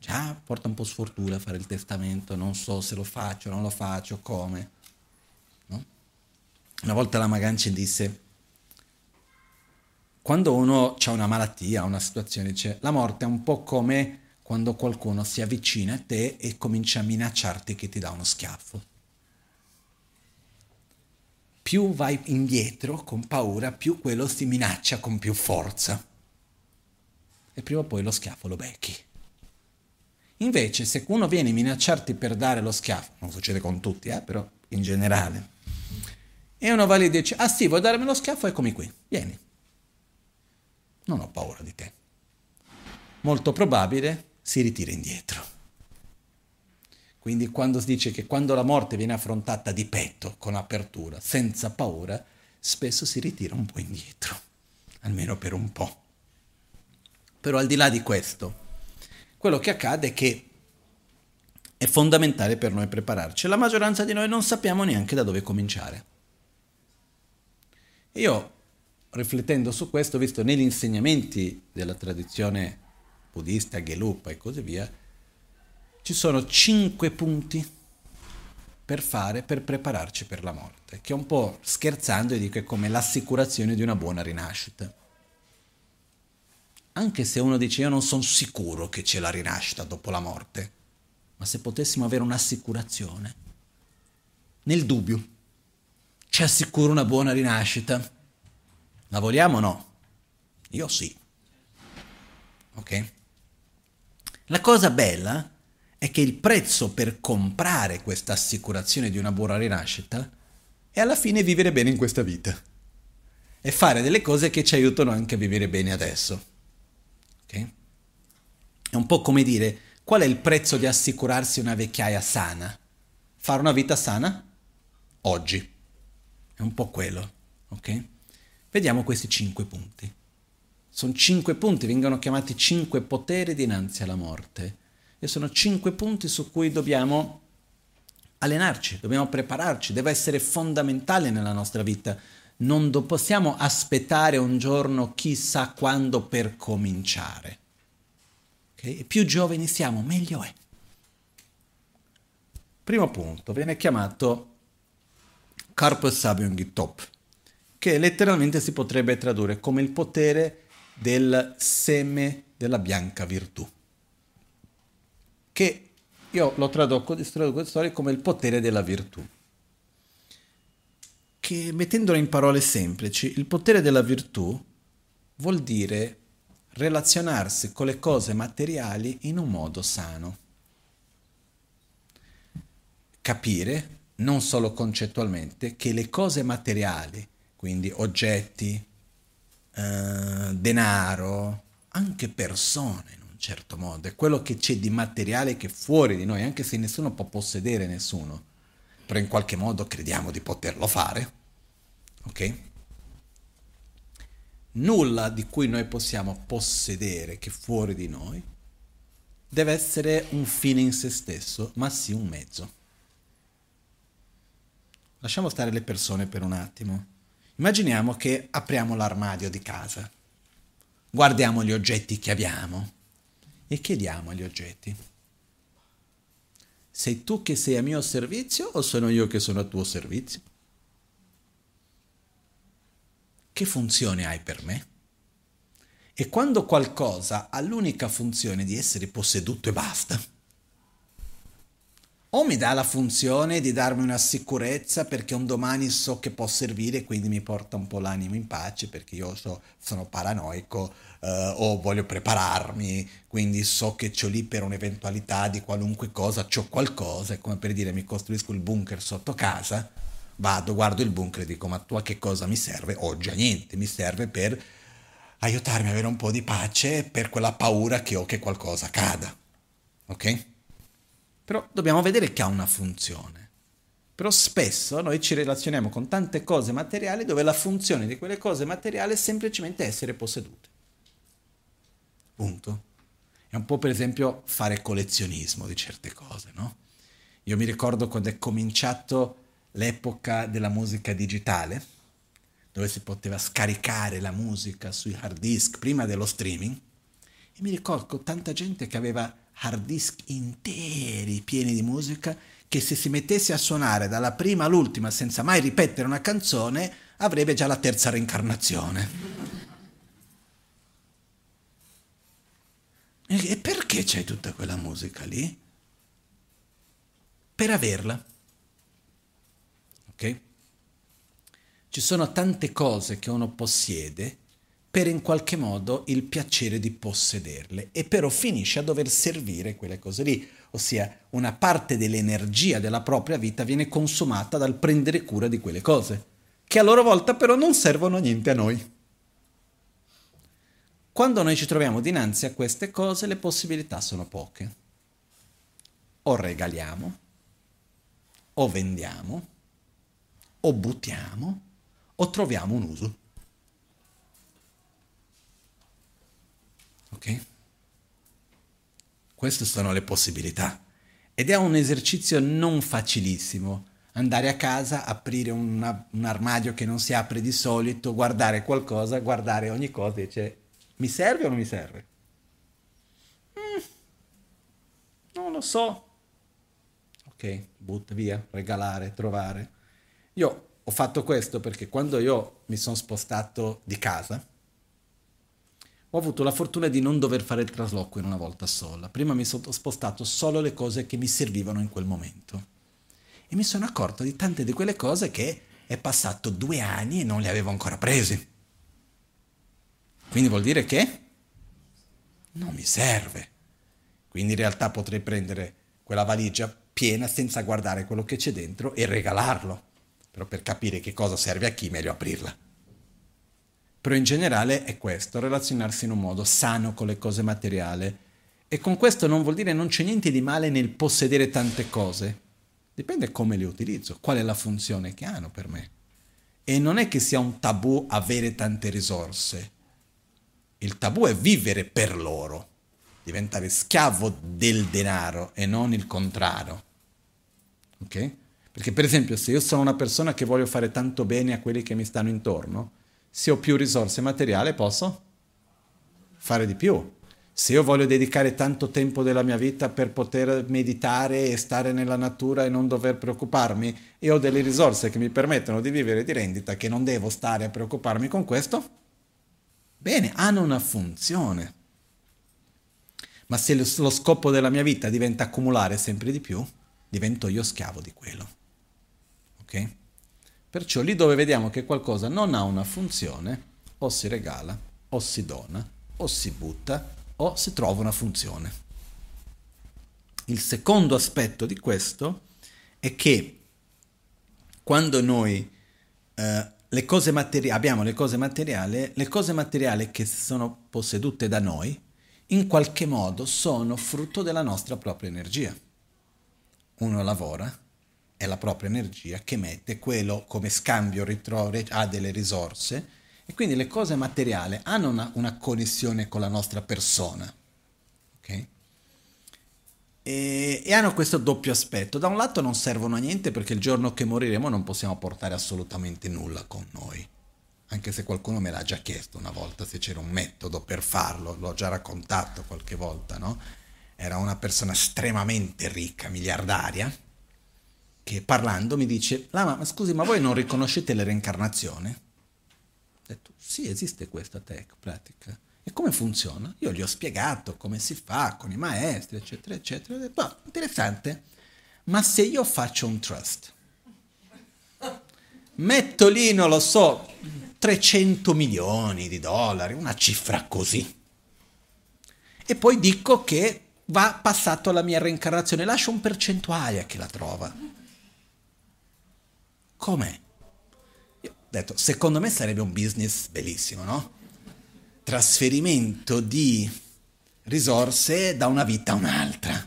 Già porta un po' sfortuna fare il testamento, non so se lo faccio, non lo faccio, come. No? Una volta la Magancia disse, quando uno ha una malattia, una situazione, dice la morte è un po' come quando qualcuno si avvicina a te e comincia a minacciarti che ti dà uno schiaffo. Più vai indietro con paura, più quello si minaccia con più forza. E prima o poi lo schiaffo lo becchi. Invece, se uno viene a minacciarti per dare lo schiaffo, non succede con tutti, eh, però in generale, e uno va lì e dice, ah sì, vuoi darmi lo schiaffo? Eccomi qui, vieni non ho paura di te. Molto probabile si ritira indietro. Quindi quando si dice che quando la morte viene affrontata di petto, con apertura, senza paura, spesso si ritira un po' indietro, almeno per un po'. Però al di là di questo, quello che accade è che è fondamentale per noi prepararci. La maggioranza di noi non sappiamo neanche da dove cominciare. Io riflettendo su questo, ho visto negli insegnamenti della tradizione buddista, Gelupa e così via, ci sono cinque punti per fare per prepararci per la morte, che un po' scherzando dico è come l'assicurazione di una buona rinascita. Anche se uno dice io non sono sicuro che c'è la rinascita dopo la morte, ma se potessimo avere un'assicurazione, nel dubbio, ci assicuro una buona rinascita. La vogliamo o no? Io sì. Ok? La cosa bella è che il prezzo per comprare questa assicurazione di una buona rinascita è alla fine vivere bene in questa vita e fare delle cose che ci aiutano anche a vivere bene adesso. Ok? È un po' come dire qual è il prezzo di assicurarsi una vecchiaia sana? Fare una vita sana? Oggi. È un po' quello. Ok? Vediamo questi cinque punti. Sono cinque punti, vengono chiamati cinque poteri dinanzi alla morte. E sono cinque punti su cui dobbiamo allenarci, dobbiamo prepararci, deve essere fondamentale nella nostra vita. Non do- possiamo aspettare un giorno chissà quando per cominciare. Okay? E più giovani siamo, meglio è. Primo punto, viene chiamato Carpus Sabium Top, che letteralmente si potrebbe tradurre come il potere del seme della bianca virtù che io lo traduco, traduco storia come il potere della virtù. Che mettendolo in parole semplici, il potere della virtù vuol dire relazionarsi con le cose materiali in un modo sano. Capire, non solo concettualmente, che le cose materiali, quindi oggetti, eh, denaro, anche persone, certo modo, è quello che c'è di materiale che è fuori di noi, anche se nessuno può possedere nessuno, però in qualche modo crediamo di poterlo fare, ok? Nulla di cui noi possiamo possedere che è fuori di noi deve essere un fine in se stesso, ma sì un mezzo. Lasciamo stare le persone per un attimo. Immaginiamo che apriamo l'armadio di casa, guardiamo gli oggetti che abbiamo e chiediamo agli oggetti. Sei tu che sei a mio servizio o sono io che sono a tuo servizio? Che funzione hai per me? E quando qualcosa ha l'unica funzione di essere posseduto e basta, o mi dà la funzione di darmi una sicurezza perché un domani so che può servire quindi mi porta un po' l'animo in pace perché io so, sono paranoico eh, o voglio prepararmi, quindi so che c'ho lì per un'eventualità di qualunque cosa, c'ho qualcosa, è come per dire mi costruisco il bunker sotto casa, vado, guardo il bunker e dico ma tu a che cosa mi serve? Oggi a niente, mi serve per aiutarmi ad avere un po' di pace per quella paura che ho che qualcosa cada. Ok? Però dobbiamo vedere che ha una funzione. Però spesso noi ci relazioniamo con tante cose materiali dove la funzione di quelle cose materiali è semplicemente essere possedute. Punto. È un po' per esempio fare collezionismo di certe cose, no? Io mi ricordo quando è cominciato l'epoca della musica digitale, dove si poteva scaricare la musica sui hard disk prima dello streaming, e mi ricordo tanta gente che aveva hard disk interi pieni di musica che se si mettesse a suonare dalla prima all'ultima senza mai ripetere una canzone avrebbe già la terza reincarnazione. E perché c'è tutta quella musica lì? Per averla. Ok? Ci sono tante cose che uno possiede per in qualche modo il piacere di possederle e però finisce a dover servire quelle cose lì, ossia una parte dell'energia della propria vita viene consumata dal prendere cura di quelle cose, che a loro volta però non servono niente a noi. Quando noi ci troviamo dinanzi a queste cose le possibilità sono poche. O regaliamo, o vendiamo, o buttiamo, o troviamo un uso. Ok? Queste sono le possibilità. Ed è un esercizio non facilissimo. Andare a casa, aprire una, un armadio che non si apre di solito, guardare qualcosa, guardare ogni cosa e dice mi serve o non mi serve? Mm, non lo so. Ok, butta via, regalare, trovare. Io ho fatto questo perché quando io mi sono spostato di casa, ho avuto la fortuna di non dover fare il trasloco in una volta sola. Prima mi sono spostato solo le cose che mi servivano in quel momento. E mi sono accorto di tante di quelle cose che è passato due anni e non le avevo ancora prese. Quindi vuol dire che non mi serve. Quindi in realtà potrei prendere quella valigia piena senza guardare quello che c'è dentro e regalarlo. Però per capire che cosa serve a chi, meglio aprirla. Però in generale è questo, relazionarsi in un modo sano con le cose materiali. E con questo non vuol dire non c'è niente di male nel possedere tante cose. Dipende come le utilizzo, qual è la funzione che hanno per me. E non è che sia un tabù avere tante risorse. Il tabù è vivere per loro, diventare schiavo del denaro e non il contrario. Ok? Perché per esempio se io sono una persona che voglio fare tanto bene a quelli che mi stanno intorno, se ho più risorse materiali posso fare di più. Se io voglio dedicare tanto tempo della mia vita per poter meditare e stare nella natura e non dover preoccuparmi e ho delle risorse che mi permettono di vivere di rendita, che non devo stare a preoccuparmi con questo, bene, hanno una funzione. Ma se lo scopo della mia vita diventa accumulare sempre di più, divento io schiavo di quello. Ok? Perciò lì dove vediamo che qualcosa non ha una funzione, o si regala, o si dona, o si butta, o si trova una funzione. Il secondo aspetto di questo è che quando noi eh, le cose materiali, abbiamo le cose materiali, le cose materiali che sono possedute da noi, in qualche modo sono frutto della nostra propria energia. Uno lavora, è la propria energia che mette, quello come scambio ritrova, ha delle risorse e quindi le cose materiali hanno una, una connessione con la nostra persona. Okay? E, e, hanno questo doppio aspetto. Da un lato non servono a niente perché il giorno che moriremo non possiamo portare assolutamente nulla con noi. Anche se qualcuno me l'ha già chiesto una volta se c'era un metodo per farlo, l'ho già raccontato qualche volta, no? Era una persona estremamente ricca, miliardaria, che parlando mi dice, Lama, ma scusi, ma voi non riconoscete le reincarnazioni? Ho detto, sì, esiste questa tech, pratica. E come funziona? Io gli ho spiegato come si fa con i maestri, eccetera, eccetera. Ho detto, oh, interessante, ma se io faccio un trust, metto lì, non lo so, 300 milioni di dollari, una cifra così, e poi dico che va passato alla mia reincarnazione, lascio un percentuale a chi la trova. Com'è? Io ho detto, secondo me sarebbe un business bellissimo, no? Trasferimento di risorse da una vita a un'altra.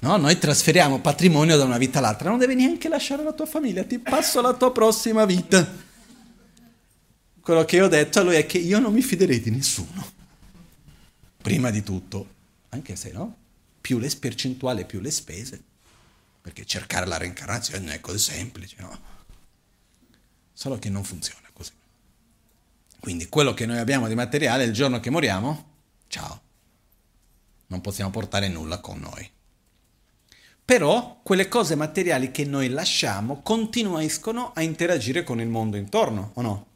No, noi trasferiamo patrimonio da una vita all'altra, non devi neanche lasciare la tua famiglia, ti passo la tua prossima vita. Quello che io ho detto a lui è che io non mi fiderei di nessuno. Prima di tutto, anche se no, più le percentuali, più le spese, perché cercare la reincarnazione non è così semplice, no? Solo che non funziona così. Quindi quello che noi abbiamo di materiale il giorno che moriamo, ciao, non possiamo portare nulla con noi. Però quelle cose materiali che noi lasciamo continuiscono a interagire con il mondo intorno, o no?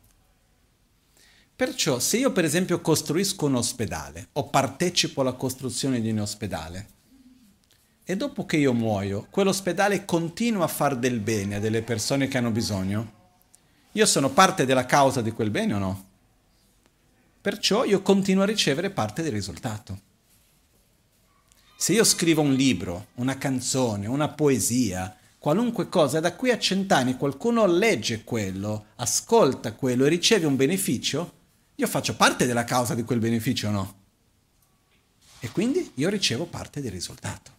Perciò se io per esempio costruisco un ospedale o partecipo alla costruzione di un ospedale e dopo che io muoio, quell'ospedale continua a far del bene a delle persone che hanno bisogno, io sono parte della causa di quel bene o no? Perciò io continuo a ricevere parte del risultato. Se io scrivo un libro, una canzone, una poesia, qualunque cosa, da qui a cent'anni qualcuno legge quello, ascolta quello e riceve un beneficio, io faccio parte della causa di quel beneficio o no? E quindi io ricevo parte del risultato.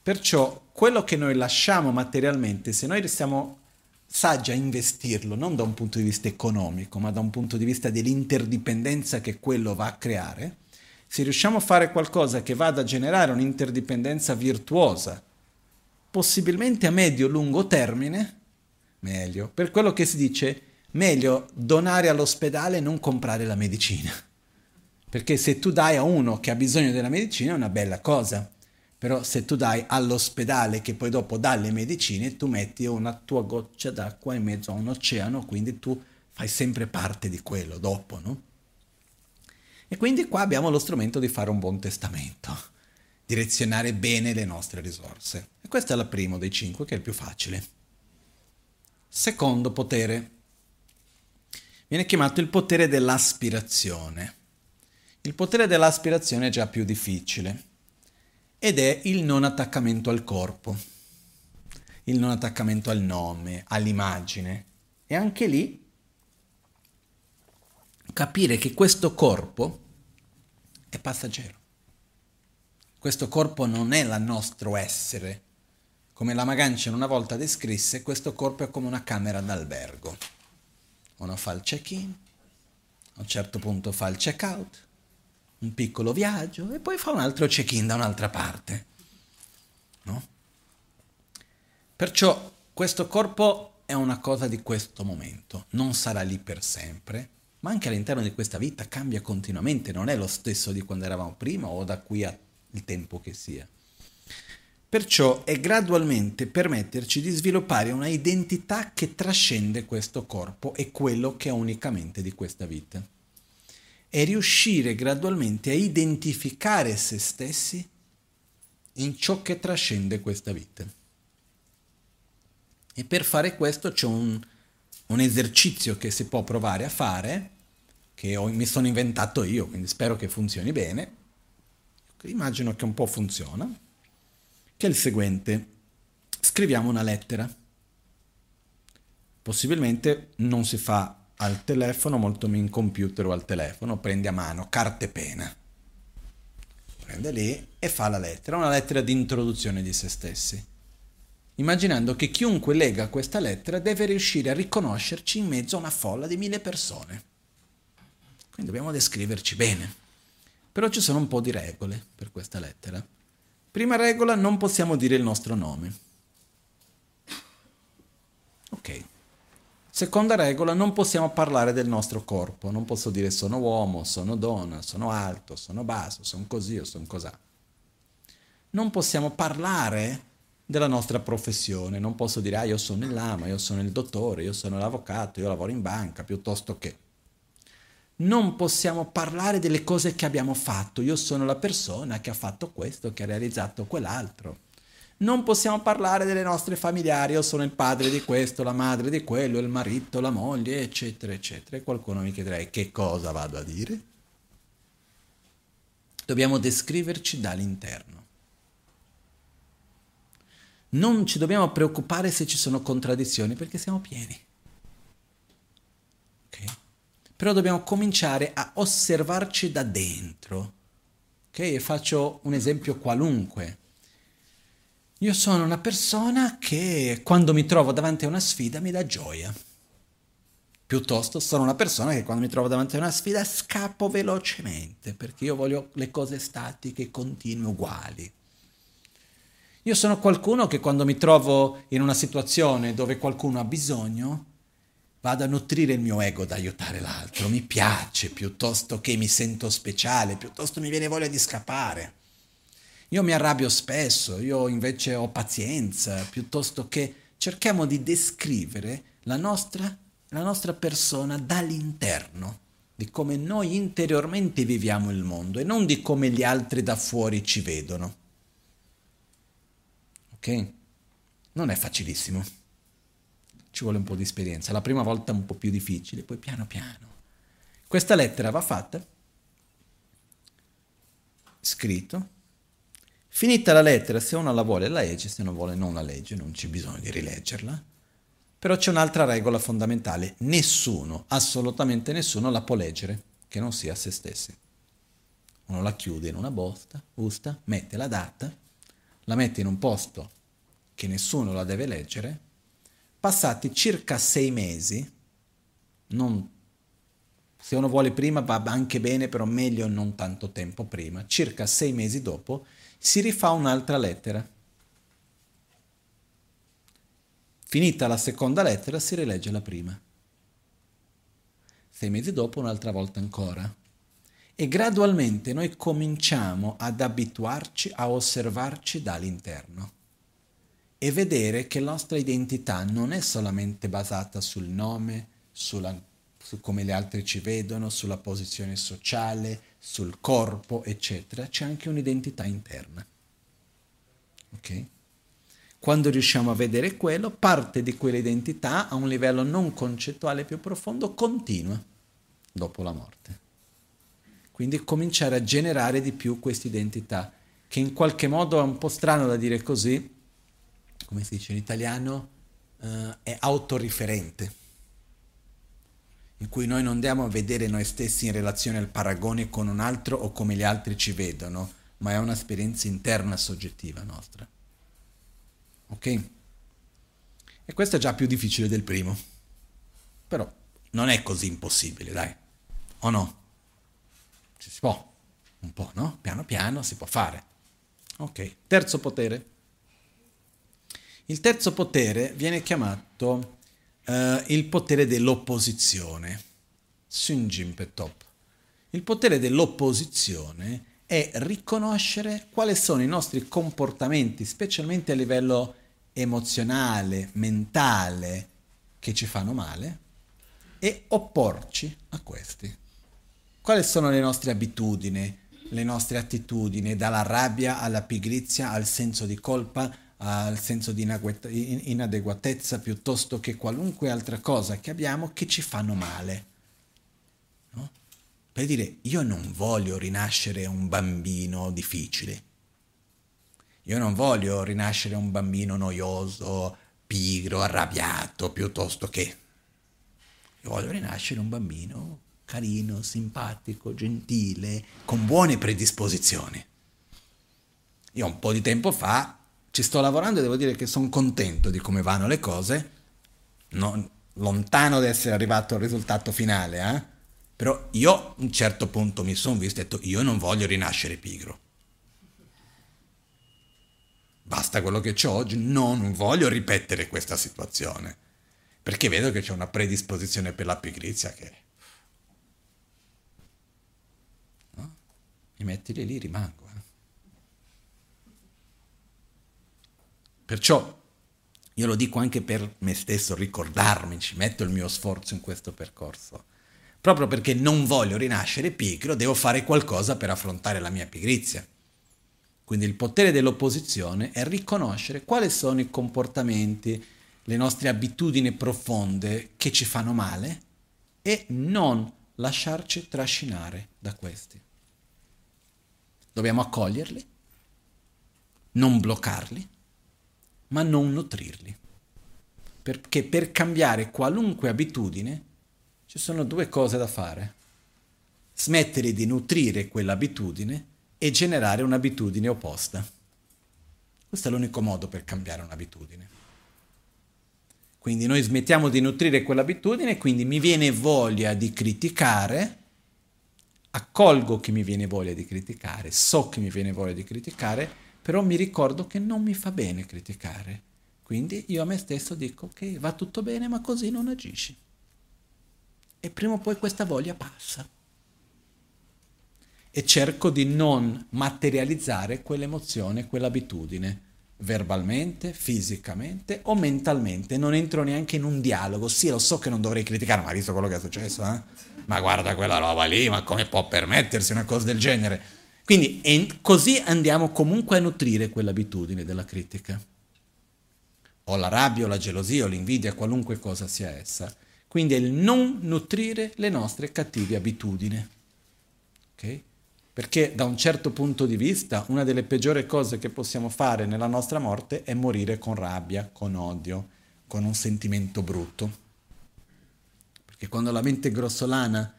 Perciò quello che noi lasciamo materialmente, se noi stiamo saggia investirlo non da un punto di vista economico, ma da un punto di vista dell'interdipendenza che quello va a creare, se riusciamo a fare qualcosa che vada a generare un'interdipendenza virtuosa, possibilmente a medio-lungo termine, meglio. Per quello che si dice, meglio donare all'ospedale e non comprare la medicina. Perché se tu dai a uno che ha bisogno della medicina è una bella cosa. Però se tu dai all'ospedale che poi dopo dà le medicine, tu metti una tua goccia d'acqua in mezzo a un oceano, quindi tu fai sempre parte di quello dopo, no? E quindi qua abbiamo lo strumento di fare un buon testamento, direzionare bene le nostre risorse. E questo è il primo dei cinque, che è il più facile. Secondo potere. Viene chiamato il potere dell'aspirazione. Il potere dell'aspirazione è già più difficile ed è il non attaccamento al corpo, il non attaccamento al nome, all'immagine. E anche lì capire che questo corpo è passaggero. Questo corpo non è il nostro essere. Come la Magancia una volta descrisse, questo corpo è come una camera d'albergo. Uno fa il check-in, a un certo punto fa il check-out, un piccolo viaggio e poi fa un altro check-in da un'altra parte. No? Perciò questo corpo è una cosa di questo momento, non sarà lì per sempre, ma anche all'interno di questa vita cambia continuamente, non è lo stesso di quando eravamo prima o da qui al tempo che sia. Perciò è gradualmente permetterci di sviluppare una identità che trascende questo corpo e quello che è unicamente di questa vita. E riuscire gradualmente a identificare se stessi in ciò che trascende questa vita. E per fare questo c'è un, un esercizio che si può provare a fare, che ho, mi sono inventato io, quindi spero che funzioni bene. Immagino che un po' funziona, che è il seguente. Scriviamo una lettera. Possibilmente non si fa al telefono, molto meno in computer o al telefono, prendi a mano carta e penna. Prende lì e fa la lettera, una lettera di introduzione di se stessi immaginando che chiunque legga questa lettera deve riuscire a riconoscerci in mezzo a una folla di mille persone. Quindi dobbiamo descriverci bene. Però ci sono un po' di regole per questa lettera. Prima regola, non possiamo dire il nostro nome. Ok. Seconda regola, non possiamo parlare del nostro corpo. Non posso dire sono uomo, sono donna, sono alto, sono basso, sono così o sono così. Non possiamo parlare della nostra professione. Non posso dire, ah, io sono il lama, io sono il dottore, io sono l'avvocato, io lavoro in banca, piuttosto che. Non possiamo parlare delle cose che abbiamo fatto. Io sono la persona che ha fatto questo, che ha realizzato quell'altro. Non possiamo parlare delle nostre familiari. Io sono il padre di questo, la madre di quello, il marito, la moglie, eccetera, eccetera. E qualcuno mi chiederà che cosa vado a dire? Dobbiamo descriverci dall'interno non ci dobbiamo preoccupare se ci sono contraddizioni perché siamo pieni. Okay? Però dobbiamo cominciare a osservarci da dentro. Ok? faccio un esempio qualunque. Io sono una persona che quando mi trovo davanti a una sfida mi dà gioia. Piuttosto sono una persona che quando mi trovo davanti a una sfida scappo velocemente perché io voglio le cose statiche, continue, uguali. Io sono qualcuno che quando mi trovo in una situazione dove qualcuno ha bisogno, vado a nutrire il mio ego da aiutare l'altro, mi piace piuttosto che mi sento speciale, piuttosto mi viene voglia di scappare. Io mi arrabbio spesso, io invece ho pazienza, piuttosto che cerchiamo di descrivere la nostra, la nostra persona dall'interno, di come noi interiormente viviamo il mondo e non di come gli altri da fuori ci vedono ok? Non è facilissimo. Ci vuole un po' di esperienza. La prima volta è un po' più difficile, poi piano piano. Questa lettera va fatta, scritto. Finita la lettera, se uno la vuole la legge, se non vuole non la legge, non c'è bisogno di rileggerla. Però c'è un'altra regola fondamentale, nessuno, assolutamente nessuno la può leggere che non sia se stessi. Uno la chiude in una bosta, busta, mette la data la mette in un posto che nessuno la deve leggere, passati circa sei mesi, non, se uno vuole prima va anche bene, però meglio non tanto tempo prima, circa sei mesi dopo, si rifà un'altra lettera. Finita la seconda lettera si rilegge la prima. Sei mesi dopo un'altra volta ancora e gradualmente noi cominciamo ad abituarci a osservarci dall'interno e vedere che la nostra identità non è solamente basata sul nome, sulla su come gli altri ci vedono, sulla posizione sociale, sul corpo, eccetera, c'è anche un'identità interna. Ok? Quando riusciamo a vedere quello, parte di quell'identità a un livello non concettuale più profondo continua dopo la morte. Quindi cominciare a generare di più questa identità, che in qualche modo è un po' strano da dire così, come si dice in italiano, uh, è autoriferente in cui noi non andiamo a vedere noi stessi in relazione al paragone con un altro o come gli altri ci vedono, ma è un'esperienza interna soggettiva nostra. Ok? E questo è già più difficile del primo. Però non è così impossibile, dai. O no? Ci si può. Un po', no? Piano piano si può fare. Ok. Terzo potere. Il terzo potere viene chiamato uh, il potere dell'opposizione. Sunjin Petop. Il potere dell'opposizione è riconoscere quali sono i nostri comportamenti, specialmente a livello emozionale, mentale, che ci fanno male, e opporci a questi. Quali sono le nostre abitudini, le nostre attitudini, dalla rabbia alla pigrizia al senso di colpa, al senso di inadeguatezza piuttosto che qualunque altra cosa che abbiamo che ci fanno male. No? Per dire, io non voglio rinascere un bambino difficile. Io non voglio rinascere un bambino noioso, pigro, arrabbiato, piuttosto che... Io voglio rinascere un bambino carino, simpatico, gentile, con buone predisposizioni. Io un po' di tempo fa ci sto lavorando e devo dire che sono contento di come vanno le cose, non, lontano da essere arrivato al risultato finale, eh? però io a un certo punto mi sono visto e ho detto io non voglio rinascere pigro. Basta quello che ho oggi, non voglio ripetere questa situazione, perché vedo che c'è una predisposizione per la pigrizia che... No? Mi metti lì, rimango. Perciò io lo dico anche per me stesso, ricordarmi, ci metto il mio sforzo in questo percorso. Proprio perché non voglio rinascere pigro, devo fare qualcosa per affrontare la mia pigrizia. Quindi il potere dell'opposizione è riconoscere quali sono i comportamenti, le nostre abitudini profonde che ci fanno male e non lasciarci trascinare da questi. Dobbiamo accoglierli, non bloccarli ma non nutrirli. Perché per cambiare qualunque abitudine ci sono due cose da fare. Smettere di nutrire quell'abitudine e generare un'abitudine opposta. Questo è l'unico modo per cambiare un'abitudine. Quindi noi smettiamo di nutrire quell'abitudine, quindi mi viene voglia di criticare, accolgo che mi viene voglia di criticare, so che mi viene voglia di criticare, però mi ricordo che non mi fa bene criticare. Quindi io a me stesso dico che va tutto bene, ma così non agisci. E prima o poi questa voglia passa. E cerco di non materializzare quell'emozione, quell'abitudine, verbalmente, fisicamente o mentalmente. Non entro neanche in un dialogo. Sì, lo so che non dovrei criticare, ma visto quello che è successo, eh? Ma guarda quella roba lì, ma come può permettersi una cosa del genere? Quindi e così andiamo comunque a nutrire quell'abitudine della critica. O la rabbia, o la gelosia, o l'invidia, qualunque cosa sia essa. Quindi è il non nutrire le nostre cattive abitudini. Okay? Perché da un certo punto di vista una delle peggiori cose che possiamo fare nella nostra morte è morire con rabbia, con odio, con un sentimento brutto. Perché quando la mente grossolana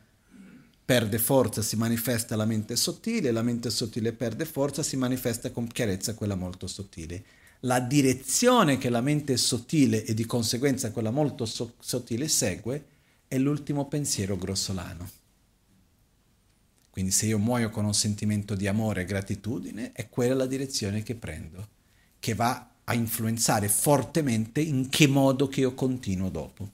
perde forza, si manifesta la mente sottile, la mente sottile perde forza, si manifesta con chiarezza quella molto sottile. La direzione che la mente sottile e di conseguenza quella molto so- sottile segue è l'ultimo pensiero grossolano. Quindi se io muoio con un sentimento di amore e gratitudine, è quella la direzione che prendo, che va a influenzare fortemente in che modo che io continuo dopo.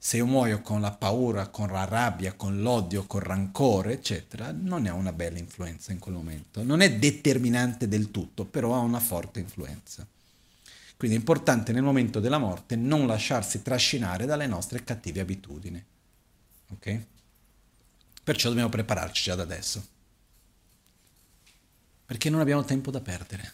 Se io muoio con la paura, con la rabbia, con l'odio, con il rancore, eccetera, non è una bella influenza in quel momento. Non è determinante del tutto, però ha una forte influenza. Quindi è importante nel momento della morte non lasciarsi trascinare dalle nostre cattive abitudini. Ok? Perciò dobbiamo prepararci già da adesso. Perché non abbiamo tempo da perdere.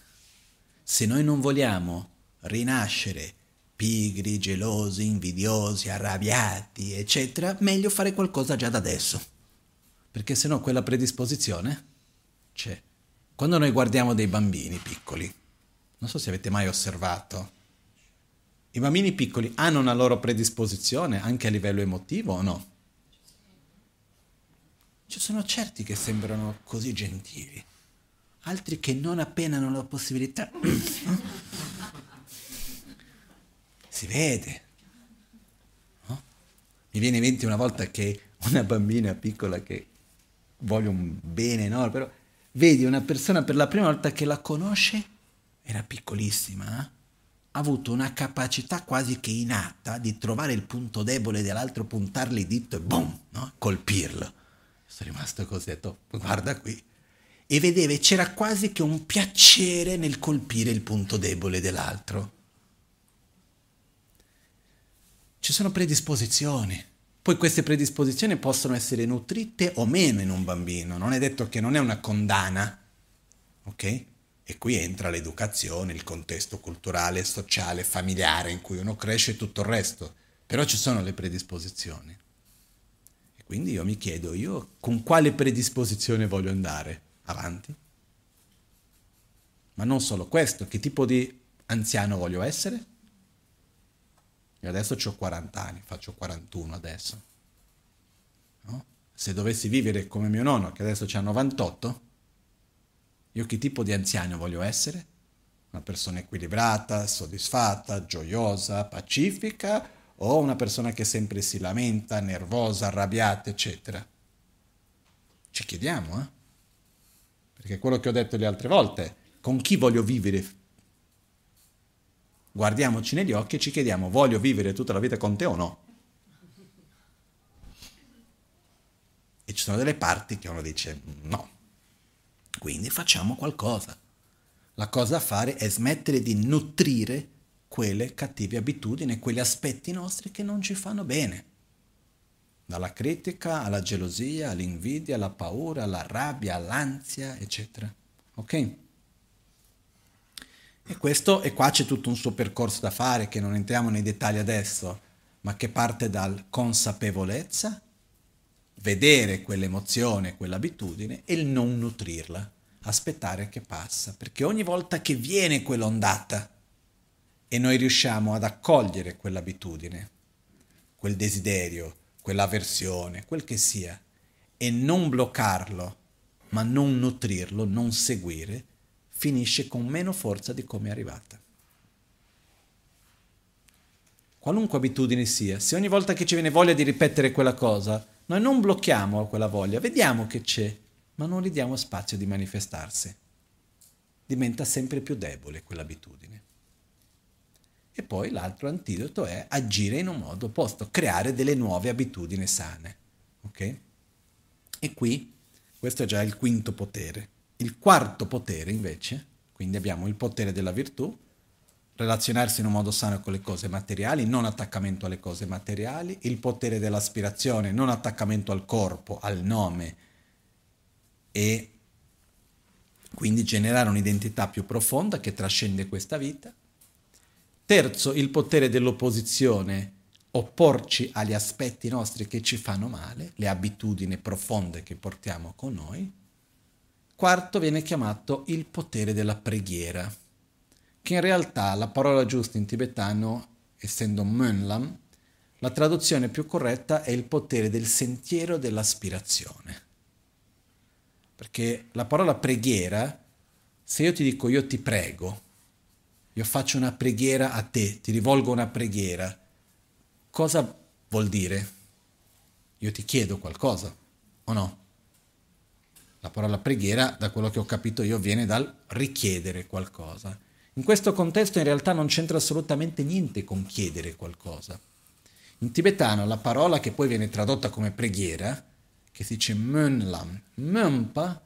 Se noi non vogliamo rinascere pigri, gelosi, invidiosi, arrabbiati, eccetera, meglio fare qualcosa già da adesso. Perché sennò quella predisposizione c'è. Quando noi guardiamo dei bambini piccoli, non so se avete mai osservato, i bambini piccoli hanno una loro predisposizione anche a livello emotivo o no? Ci sono certi che sembrano così gentili, altri che non appena hanno la possibilità si vede. No? Mi viene in mente una volta che una bambina piccola che voglio un bene enorme, però vedi una persona per la prima volta che la conosce, era piccolissima, eh? ha avuto una capacità quasi che innata di trovare il punto debole dell'altro, puntargli il dito e boom, no? colpirlo. Sono rimasto così, ho detto, guarda qui. E vedeva, c'era quasi che un piacere nel colpire il punto debole dell'altro. Ci sono predisposizioni. Poi queste predisposizioni possono essere nutrite o meno in un bambino. Non è detto che non è una condanna. Ok? E qui entra l'educazione, il contesto culturale, sociale, familiare in cui uno cresce e tutto il resto. Però ci sono le predisposizioni. E quindi io mi chiedo, io con quale predisposizione voglio andare avanti? Ma non solo questo, che tipo di anziano voglio essere? Io adesso ho 40 anni, faccio 41 adesso. No? Se dovessi vivere come mio nonno, che adesso ha 98, io che tipo di anziano voglio essere? Una persona equilibrata, soddisfatta, gioiosa, pacifica o una persona che sempre si lamenta, nervosa, arrabbiata, eccetera? Ci chiediamo, eh? Perché quello che ho detto le altre volte, con chi voglio vivere guardiamoci negli occhi e ci chiediamo voglio vivere tutta la vita con te o no? E ci sono delle parti che uno dice no. Quindi facciamo qualcosa. La cosa da fare è smettere di nutrire quelle cattive abitudini, quegli aspetti nostri che non ci fanno bene. Dalla critica alla gelosia, all'invidia, alla paura, alla rabbia, all'ansia, eccetera. Ok? E questo, e qua c'è tutto un suo percorso da fare, che non entriamo nei dettagli adesso, ma che parte dal consapevolezza, vedere quell'emozione, quell'abitudine e il non nutrirla, aspettare che passa, perché ogni volta che viene quell'ondata e noi riusciamo ad accogliere quell'abitudine, quel desiderio, quell'avversione, quel che sia, e non bloccarlo, ma non nutrirlo, non seguire, finisce con meno forza di come è arrivata. Qualunque abitudine sia, se ogni volta che ci viene voglia di ripetere quella cosa, noi non blocchiamo quella voglia, vediamo che c'è, ma non gli diamo spazio di manifestarsi. Diventa sempre più debole quell'abitudine. E poi l'altro antidoto è agire in un modo opposto, creare delle nuove abitudini sane. Ok? E qui, questo è già il quinto potere. Il quarto potere invece, quindi abbiamo il potere della virtù, relazionarsi in un modo sano con le cose materiali, non attaccamento alle cose materiali, il potere dell'aspirazione, non attaccamento al corpo, al nome e quindi generare un'identità più profonda che trascende questa vita. Terzo, il potere dell'opposizione, opporci agli aspetti nostri che ci fanno male, le abitudini profonde che portiamo con noi. Quarto viene chiamato il potere della preghiera, che in realtà la parola giusta in tibetano, essendo Mönlam, la traduzione più corretta è il potere del sentiero dell'aspirazione. Perché la parola preghiera, se io ti dico io ti prego, io faccio una preghiera a te, ti rivolgo una preghiera, cosa vuol dire? Io ti chiedo qualcosa, o no? La parola preghiera, da quello che ho capito io, viene dal richiedere qualcosa. In questo contesto in realtà non c'entra assolutamente niente con chiedere qualcosa. In tibetano la parola che poi viene tradotta come preghiera, che si dice mönlam, mönpa,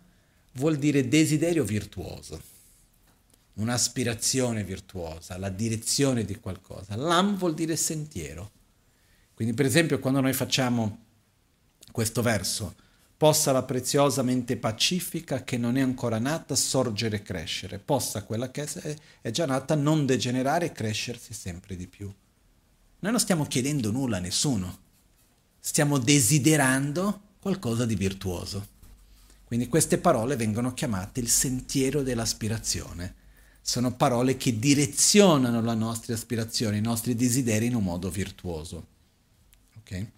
vuol dire desiderio virtuoso, un'aspirazione virtuosa, la direzione di qualcosa. Lam vuol dire sentiero. Quindi per esempio quando noi facciamo questo verso, possa la preziosa mente pacifica che non è ancora nata sorgere e crescere, possa quella che è già nata non degenerare e crescersi sempre di più. Noi non stiamo chiedendo nulla a nessuno, stiamo desiderando qualcosa di virtuoso. Quindi queste parole vengono chiamate il sentiero dell'aspirazione. Sono parole che direzionano la nostra aspirazione, i nostri desideri in un modo virtuoso. Okay?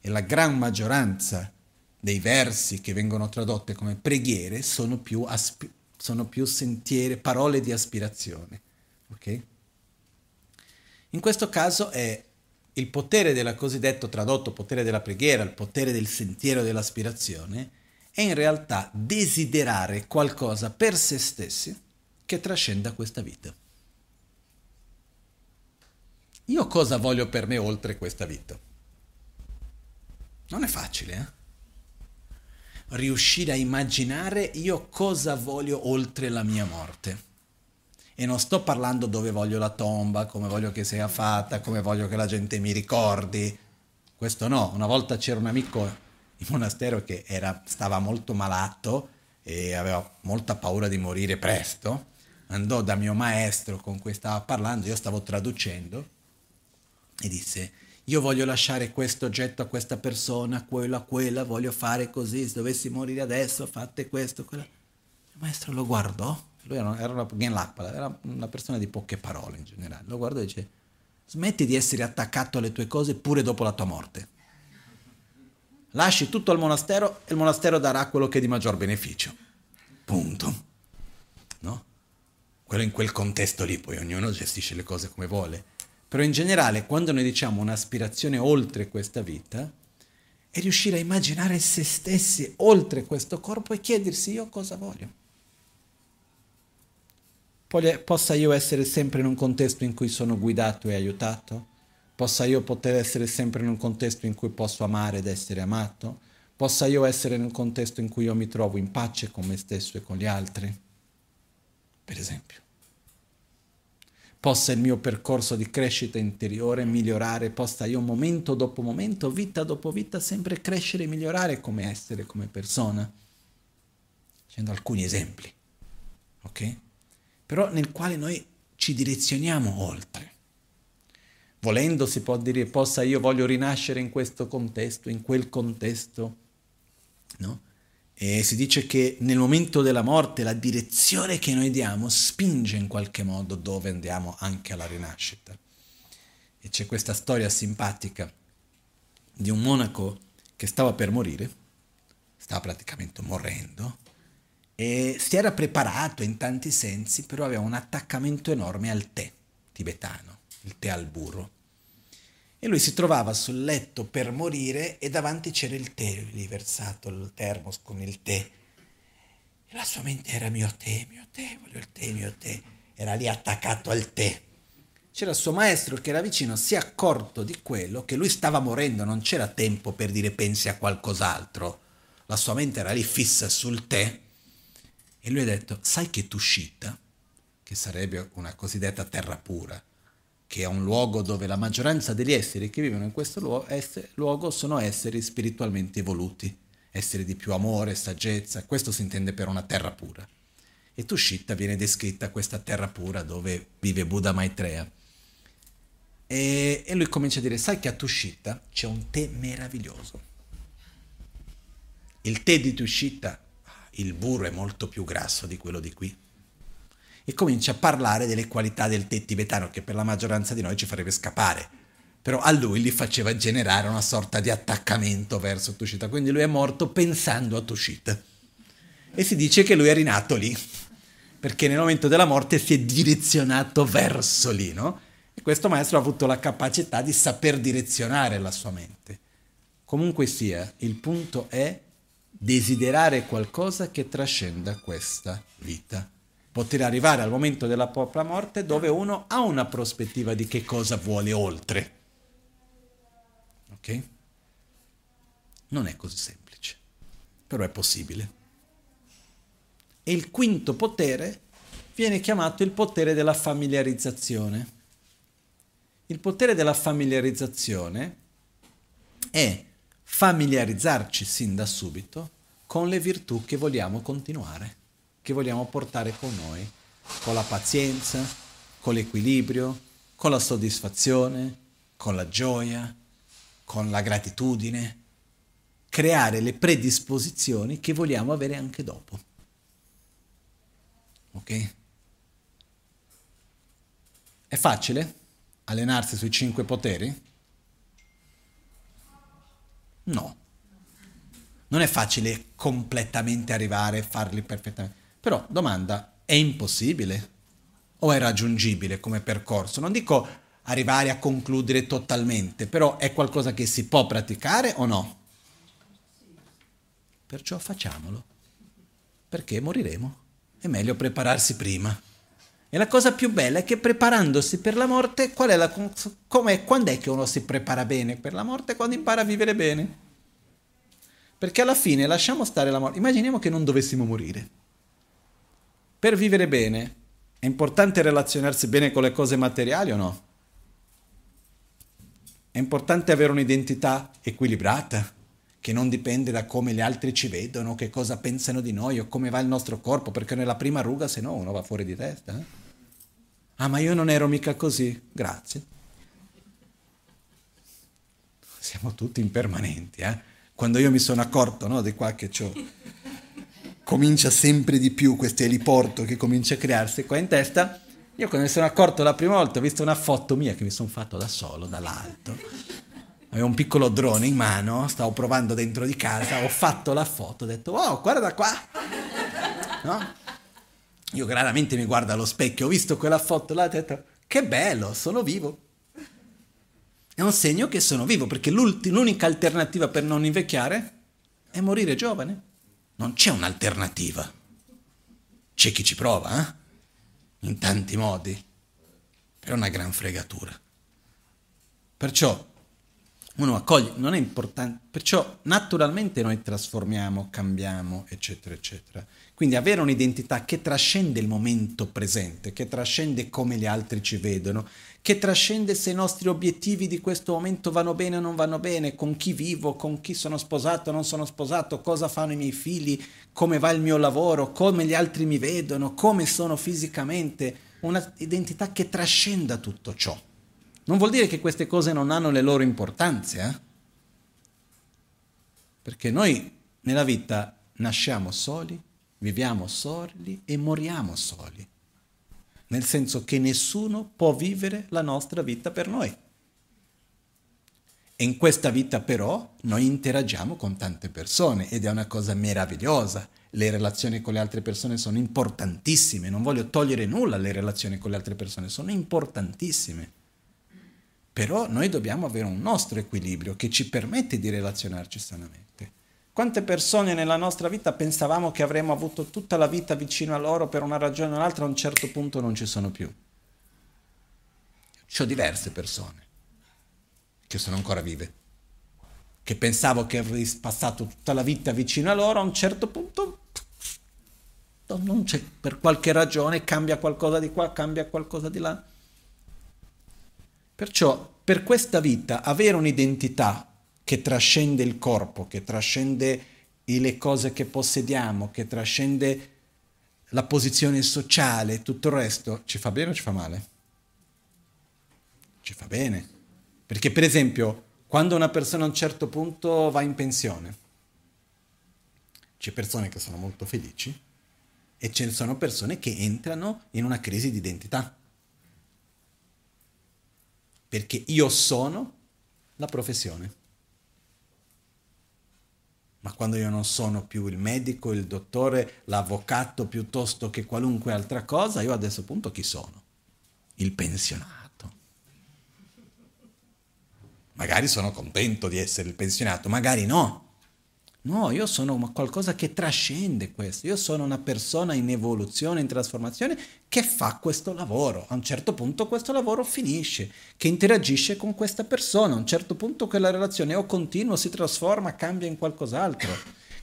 E la gran maggioranza dei versi che vengono tradotte come preghiere sono più, aspi- sono più sentiere, parole di aspirazione. Okay? In questo caso è il potere della cosiddetto tradotto potere della preghiera, il potere del sentiero dell'aspirazione, è in realtà desiderare qualcosa per se stessi che trascenda questa vita. Io cosa voglio per me oltre questa vita? Non è facile, eh? Riuscire a immaginare io cosa voglio oltre la mia morte. E non sto parlando dove voglio la tomba, come voglio che sia fatta, come voglio che la gente mi ricordi. Questo no. Una volta c'era un amico in monastero che era, stava molto malato e aveva molta paura di morire presto. Andò da mio maestro con cui stava parlando, io stavo traducendo, e disse, io voglio lasciare questo oggetto a questa persona, quello a quella, voglio fare così, se dovessi morire adesso, fate questo, quello. Il maestro lo guardò, lui era, una, era una persona di poche parole in generale, lo guardò e dice, smetti di essere attaccato alle tue cose pure dopo la tua morte. Lasci tutto al monastero e il monastero darà quello che è di maggior beneficio. Punto. No? Quello in quel contesto lì, poi ognuno gestisce le cose come vuole. Però in generale, quando noi diciamo un'aspirazione oltre questa vita, è riuscire a immaginare se stessi oltre questo corpo e chiedersi io cosa voglio. Possa io essere sempre in un contesto in cui sono guidato e aiutato? Possa io poter essere sempre in un contesto in cui posso amare ed essere amato? Possa io essere in un contesto in cui io mi trovo in pace con me stesso e con gli altri? Per esempio possa il mio percorso di crescita interiore migliorare, possa io momento dopo momento, vita dopo vita, sempre crescere e migliorare come essere, come persona. Facendo alcuni esempi, ok? Però nel quale noi ci direzioniamo oltre. Volendo si può dire, possa io voglio rinascere in questo contesto, in quel contesto, no? E si dice che nel momento della morte la direzione che noi diamo spinge in qualche modo dove andiamo anche alla rinascita. E c'è questa storia simpatica di un monaco che stava per morire, stava praticamente morendo, e si era preparato in tanti sensi, però aveva un attaccamento enorme al tè tibetano, il tè al burro. E lui si trovava sul letto per morire e davanti c'era il tè, lì versato il termos con il tè. E la sua mente era mio tè, mio tè, voglio il tè, mio tè. Era lì attaccato al tè. C'era il suo maestro che era vicino, si è accorto di quello, che lui stava morendo, non c'era tempo per dire pensi a qualcos'altro. La sua mente era lì fissa sul tè. E lui ha detto, sai che Tushita, che sarebbe una cosiddetta terra pura, che è un luogo dove la maggioranza degli esseri che vivono in questo luogo, luogo sono esseri spiritualmente evoluti, esseri di più amore, saggezza, questo si intende per una terra pura. E Tushita viene descritta questa terra pura dove vive Buddha Maitreya. E, e lui comincia a dire, sai che a Tushita c'è un tè meraviglioso. Il tè di Tushita, il burro è molto più grasso di quello di qui e comincia a parlare delle qualità del tè tibetano che per la maggioranza di noi ci farebbe scappare. Però a lui gli faceva generare una sorta di attaccamento verso Tushita, quindi lui è morto pensando a Tushita. E si dice che lui è rinato lì, perché nel momento della morte si è direzionato verso lì, no? E questo maestro ha avuto la capacità di saper direzionare la sua mente. Comunque sia, il punto è desiderare qualcosa che trascenda questa vita poter arrivare al momento della propria morte dove uno ha una prospettiva di che cosa vuole oltre. Ok? Non è così semplice, però è possibile. E il quinto potere viene chiamato il potere della familiarizzazione. Il potere della familiarizzazione è familiarizzarci sin da subito con le virtù che vogliamo continuare, che vogliamo portare con noi, con la pazienza, con l'equilibrio, con la soddisfazione, con la gioia, con la gratitudine, creare le predisposizioni che vogliamo avere anche dopo. Ok? È facile allenarsi sui cinque poteri? No. Non è facile completamente arrivare e farli perfettamente. Però, domanda, è impossibile? O è raggiungibile come percorso? Non dico arrivare a concludere totalmente, però è qualcosa che si può praticare o no? Perciò facciamolo, perché moriremo. È meglio prepararsi prima. E la cosa più bella è che preparandosi per la morte, qual è la, com'è, quando è che uno si prepara bene per la morte? Quando impara a vivere bene. Perché alla fine lasciamo stare la morte. Immaginiamo che non dovessimo morire. Per vivere bene è importante relazionarsi bene con le cose materiali o no? È importante avere un'identità equilibrata, che non dipende da come gli altri ci vedono, che cosa pensano di noi o come va il nostro corpo, perché nella prima ruga se no uno va fuori di testa. Eh? Ah, ma io non ero mica così. Grazie. Siamo tutti impermanenti, eh? quando io mi sono accorto no, di qua che c'ho, comincia sempre di più questo eliporto che comincia a crearsi qua in testa, io quando mi sono accorto la prima volta ho visto una foto mia che mi sono fatto da solo, dall'alto, avevo un piccolo drone in mano, stavo provando dentro di casa, ho fatto la foto, ho detto oh guarda qua, no? Io raramente mi guardo allo specchio, ho visto quella foto là ho detto che bello, sono vivo è un segno che sono vivo, perché l'unica alternativa per non invecchiare è morire giovane. Non c'è un'alternativa. C'è chi ci prova, eh? In tanti modi. Però è una gran fregatura. Perciò uno accoglie, non è importante, perciò naturalmente noi trasformiamo, cambiamo, eccetera, eccetera. Quindi avere un'identità che trascende il momento presente, che trascende come gli altri ci vedono, che trascende se i nostri obiettivi di questo momento vanno bene o non vanno bene, con chi vivo, con chi sono sposato o non sono sposato, cosa fanno i miei figli, come va il mio lavoro, come gli altri mi vedono, come sono fisicamente, un'identità che trascenda tutto ciò. Non vuol dire che queste cose non hanno le loro importanze, eh? perché noi nella vita nasciamo soli, viviamo soli e moriamo soli nel senso che nessuno può vivere la nostra vita per noi. E in questa vita però noi interagiamo con tante persone ed è una cosa meravigliosa. Le relazioni con le altre persone sono importantissime, non voglio togliere nulla alle relazioni con le altre persone, sono importantissime. Però noi dobbiamo avere un nostro equilibrio che ci permette di relazionarci sanamente. Quante persone nella nostra vita pensavamo che avremmo avuto tutta la vita vicino a loro per una ragione o un'altra, a un certo punto non ci sono più. C'ho diverse persone che sono ancora vive, che pensavo che avrei passato tutta la vita vicino a loro, a un certo punto per qualche ragione cambia qualcosa di qua, cambia qualcosa di là. Perciò per questa vita avere un'identità che trascende il corpo, che trascende le cose che possediamo, che trascende la posizione sociale tutto il resto, ci fa bene o ci fa male? Ci fa bene. Perché per esempio, quando una persona a un certo punto va in pensione, c'è persone che sono molto felici e ce ne sono persone che entrano in una crisi di identità. Perché io sono la professione. Ma quando io non sono più il medico, il dottore, l'avvocato piuttosto che qualunque altra cosa, io adesso appunto chi sono? Il pensionato. Magari sono contento di essere il pensionato, magari no. No, io sono qualcosa che trascende questo, io sono una persona in evoluzione, in trasformazione che fa questo lavoro. A un certo punto questo lavoro finisce, che interagisce con questa persona, a un certo punto quella relazione o continua, si trasforma, cambia in qualcos'altro,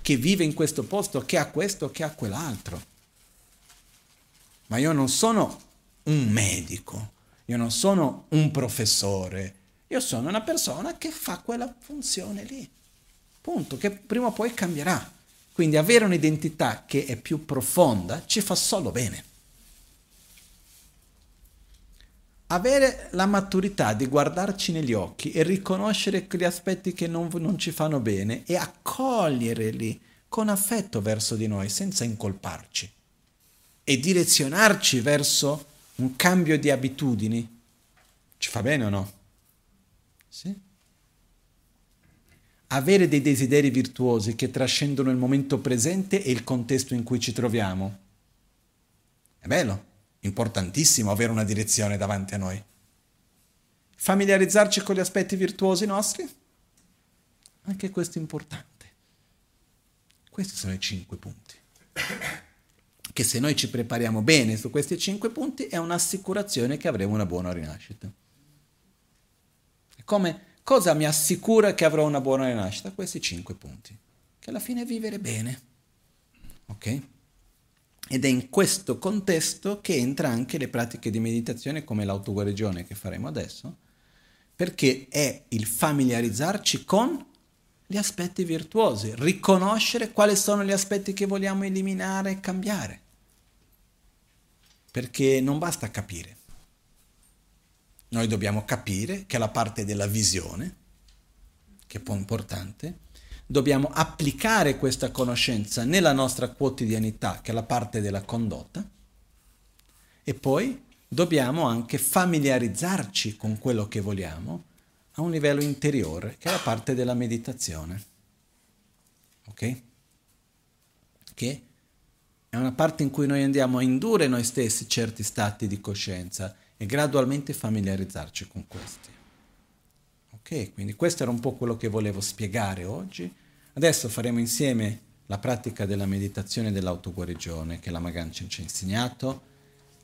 che vive in questo posto, che ha questo, che ha quell'altro. Ma io non sono un medico, io non sono un professore, io sono una persona che fa quella funzione lì. Punto, che prima o poi cambierà. Quindi avere un'identità che è più profonda ci fa solo bene. Avere la maturità di guardarci negli occhi e riconoscere quegli aspetti che non, non ci fanno bene e accoglierli con affetto verso di noi senza incolparci e direzionarci verso un cambio di abitudini, ci fa bene o no? Sì. Avere dei desideri virtuosi che trascendono il momento presente e il contesto in cui ci troviamo. È bello, importantissimo avere una direzione davanti a noi. Familiarizzarci con gli aspetti virtuosi nostri? Anche questo è importante. Questi sono i cinque punti. Che se noi ci prepariamo bene su questi cinque punti è un'assicurazione che avremo una buona rinascita. Come cosa mi assicura che avrò una buona rinascita? Questi cinque punti. Che alla fine è vivere bene. Ok? Ed è in questo contesto che entra anche le pratiche di meditazione come l'autoguarigione che faremo adesso, perché è il familiarizzarci con gli aspetti virtuosi, riconoscere quali sono gli aspetti che vogliamo eliminare e cambiare. Perché non basta capire. Noi dobbiamo capire che la parte della visione, che è un po' importante, dobbiamo applicare questa conoscenza nella nostra quotidianità, che è la parte della condotta, e poi dobbiamo anche familiarizzarci con quello che vogliamo a un livello interiore, che è la parte della meditazione. Ok? Che è una parte in cui noi andiamo a indurre noi stessi certi stati di coscienza e gradualmente familiarizzarci con questi. Ok, quindi questo era un po' quello che volevo spiegare oggi. Adesso faremo insieme la pratica della meditazione dell'autoguarigione che la Magancia ci ha insegnato.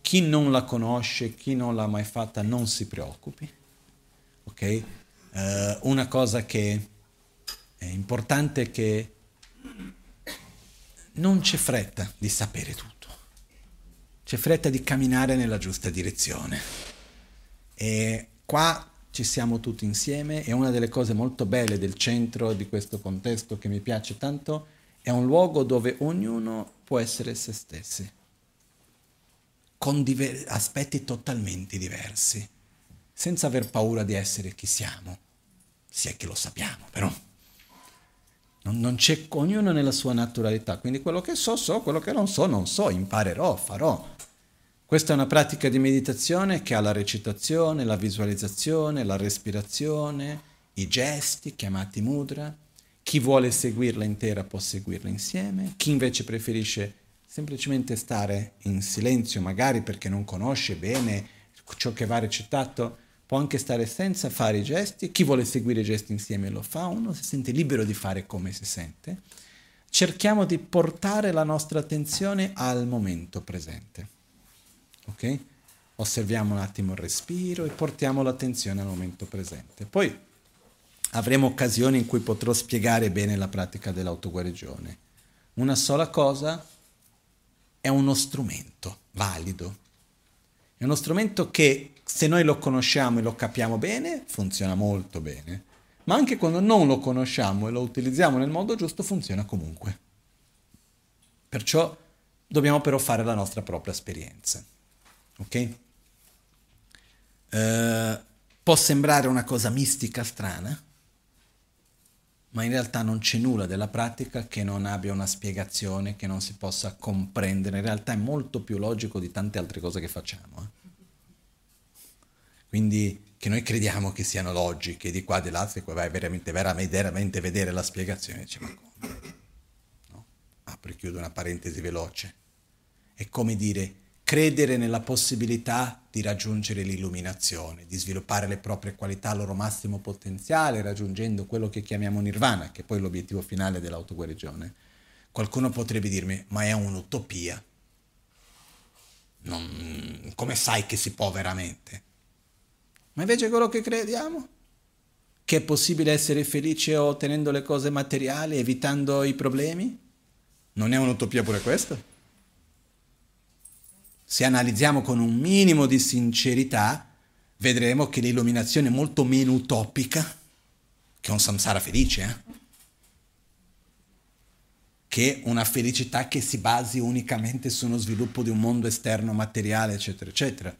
Chi non la conosce, chi non l'ha mai fatta, non si preoccupi. Ok? Uh, una cosa che è importante è che non c'è fretta di sapere tutto, c'è fretta di camminare nella giusta direzione. E qua ci siamo tutti insieme e una delle cose molto belle del centro di questo contesto che mi piace tanto è un luogo dove ognuno può essere se stessi, con diver- aspetti totalmente diversi senza aver paura di essere chi siamo, si è che lo sappiamo, però non, non c'è ognuno nella sua naturalità, quindi quello che so so, quello che non so non so, imparerò, farò. Questa è una pratica di meditazione che ha la recitazione, la visualizzazione, la respirazione, i gesti chiamati mudra. Chi vuole seguirla intera può seguirla insieme, chi invece preferisce semplicemente stare in silenzio, magari perché non conosce bene ciò che va recitato, può anche stare senza fare i gesti, chi vuole seguire i gesti insieme lo fa, uno si sente libero di fare come si sente. Cerchiamo di portare la nostra attenzione al momento presente. Ok? Osserviamo un attimo il respiro e portiamo l'attenzione al momento presente. Poi avremo occasioni in cui potrò spiegare bene la pratica dell'autoguarigione. Una sola cosa è uno strumento valido. È uno strumento che se noi lo conosciamo e lo capiamo bene, funziona molto bene, ma anche quando non lo conosciamo e lo utilizziamo nel modo giusto, funziona comunque. Perciò dobbiamo però fare la nostra propria esperienza. Ok? Uh, può sembrare una cosa mistica strana, ma in realtà non c'è nulla della pratica che non abbia una spiegazione, che non si possa comprendere. In realtà è molto più logico di tante altre cose che facciamo. Eh? Quindi che noi crediamo che siano logiche di qua di là, e poi vai veramente, veramente, veramente vedere la spiegazione, dice ma come? No? Apro e chiudo una parentesi veloce. È come dire credere nella possibilità di raggiungere l'illuminazione, di sviluppare le proprie qualità al loro massimo potenziale, raggiungendo quello che chiamiamo nirvana, che è poi l'obiettivo finale dell'autoguarigione. Qualcuno potrebbe dirmi, ma è un'utopia. Non, come sai che si può veramente? Ma invece quello che crediamo, che è possibile essere felice ottenendo le cose materiali, evitando i problemi, non è un'utopia pure questo? se analizziamo con un minimo di sincerità, vedremo che l'illuminazione è molto meno utopica che un samsara felice, eh? che una felicità che si basi unicamente su uno sviluppo di un mondo esterno materiale, eccetera, eccetera.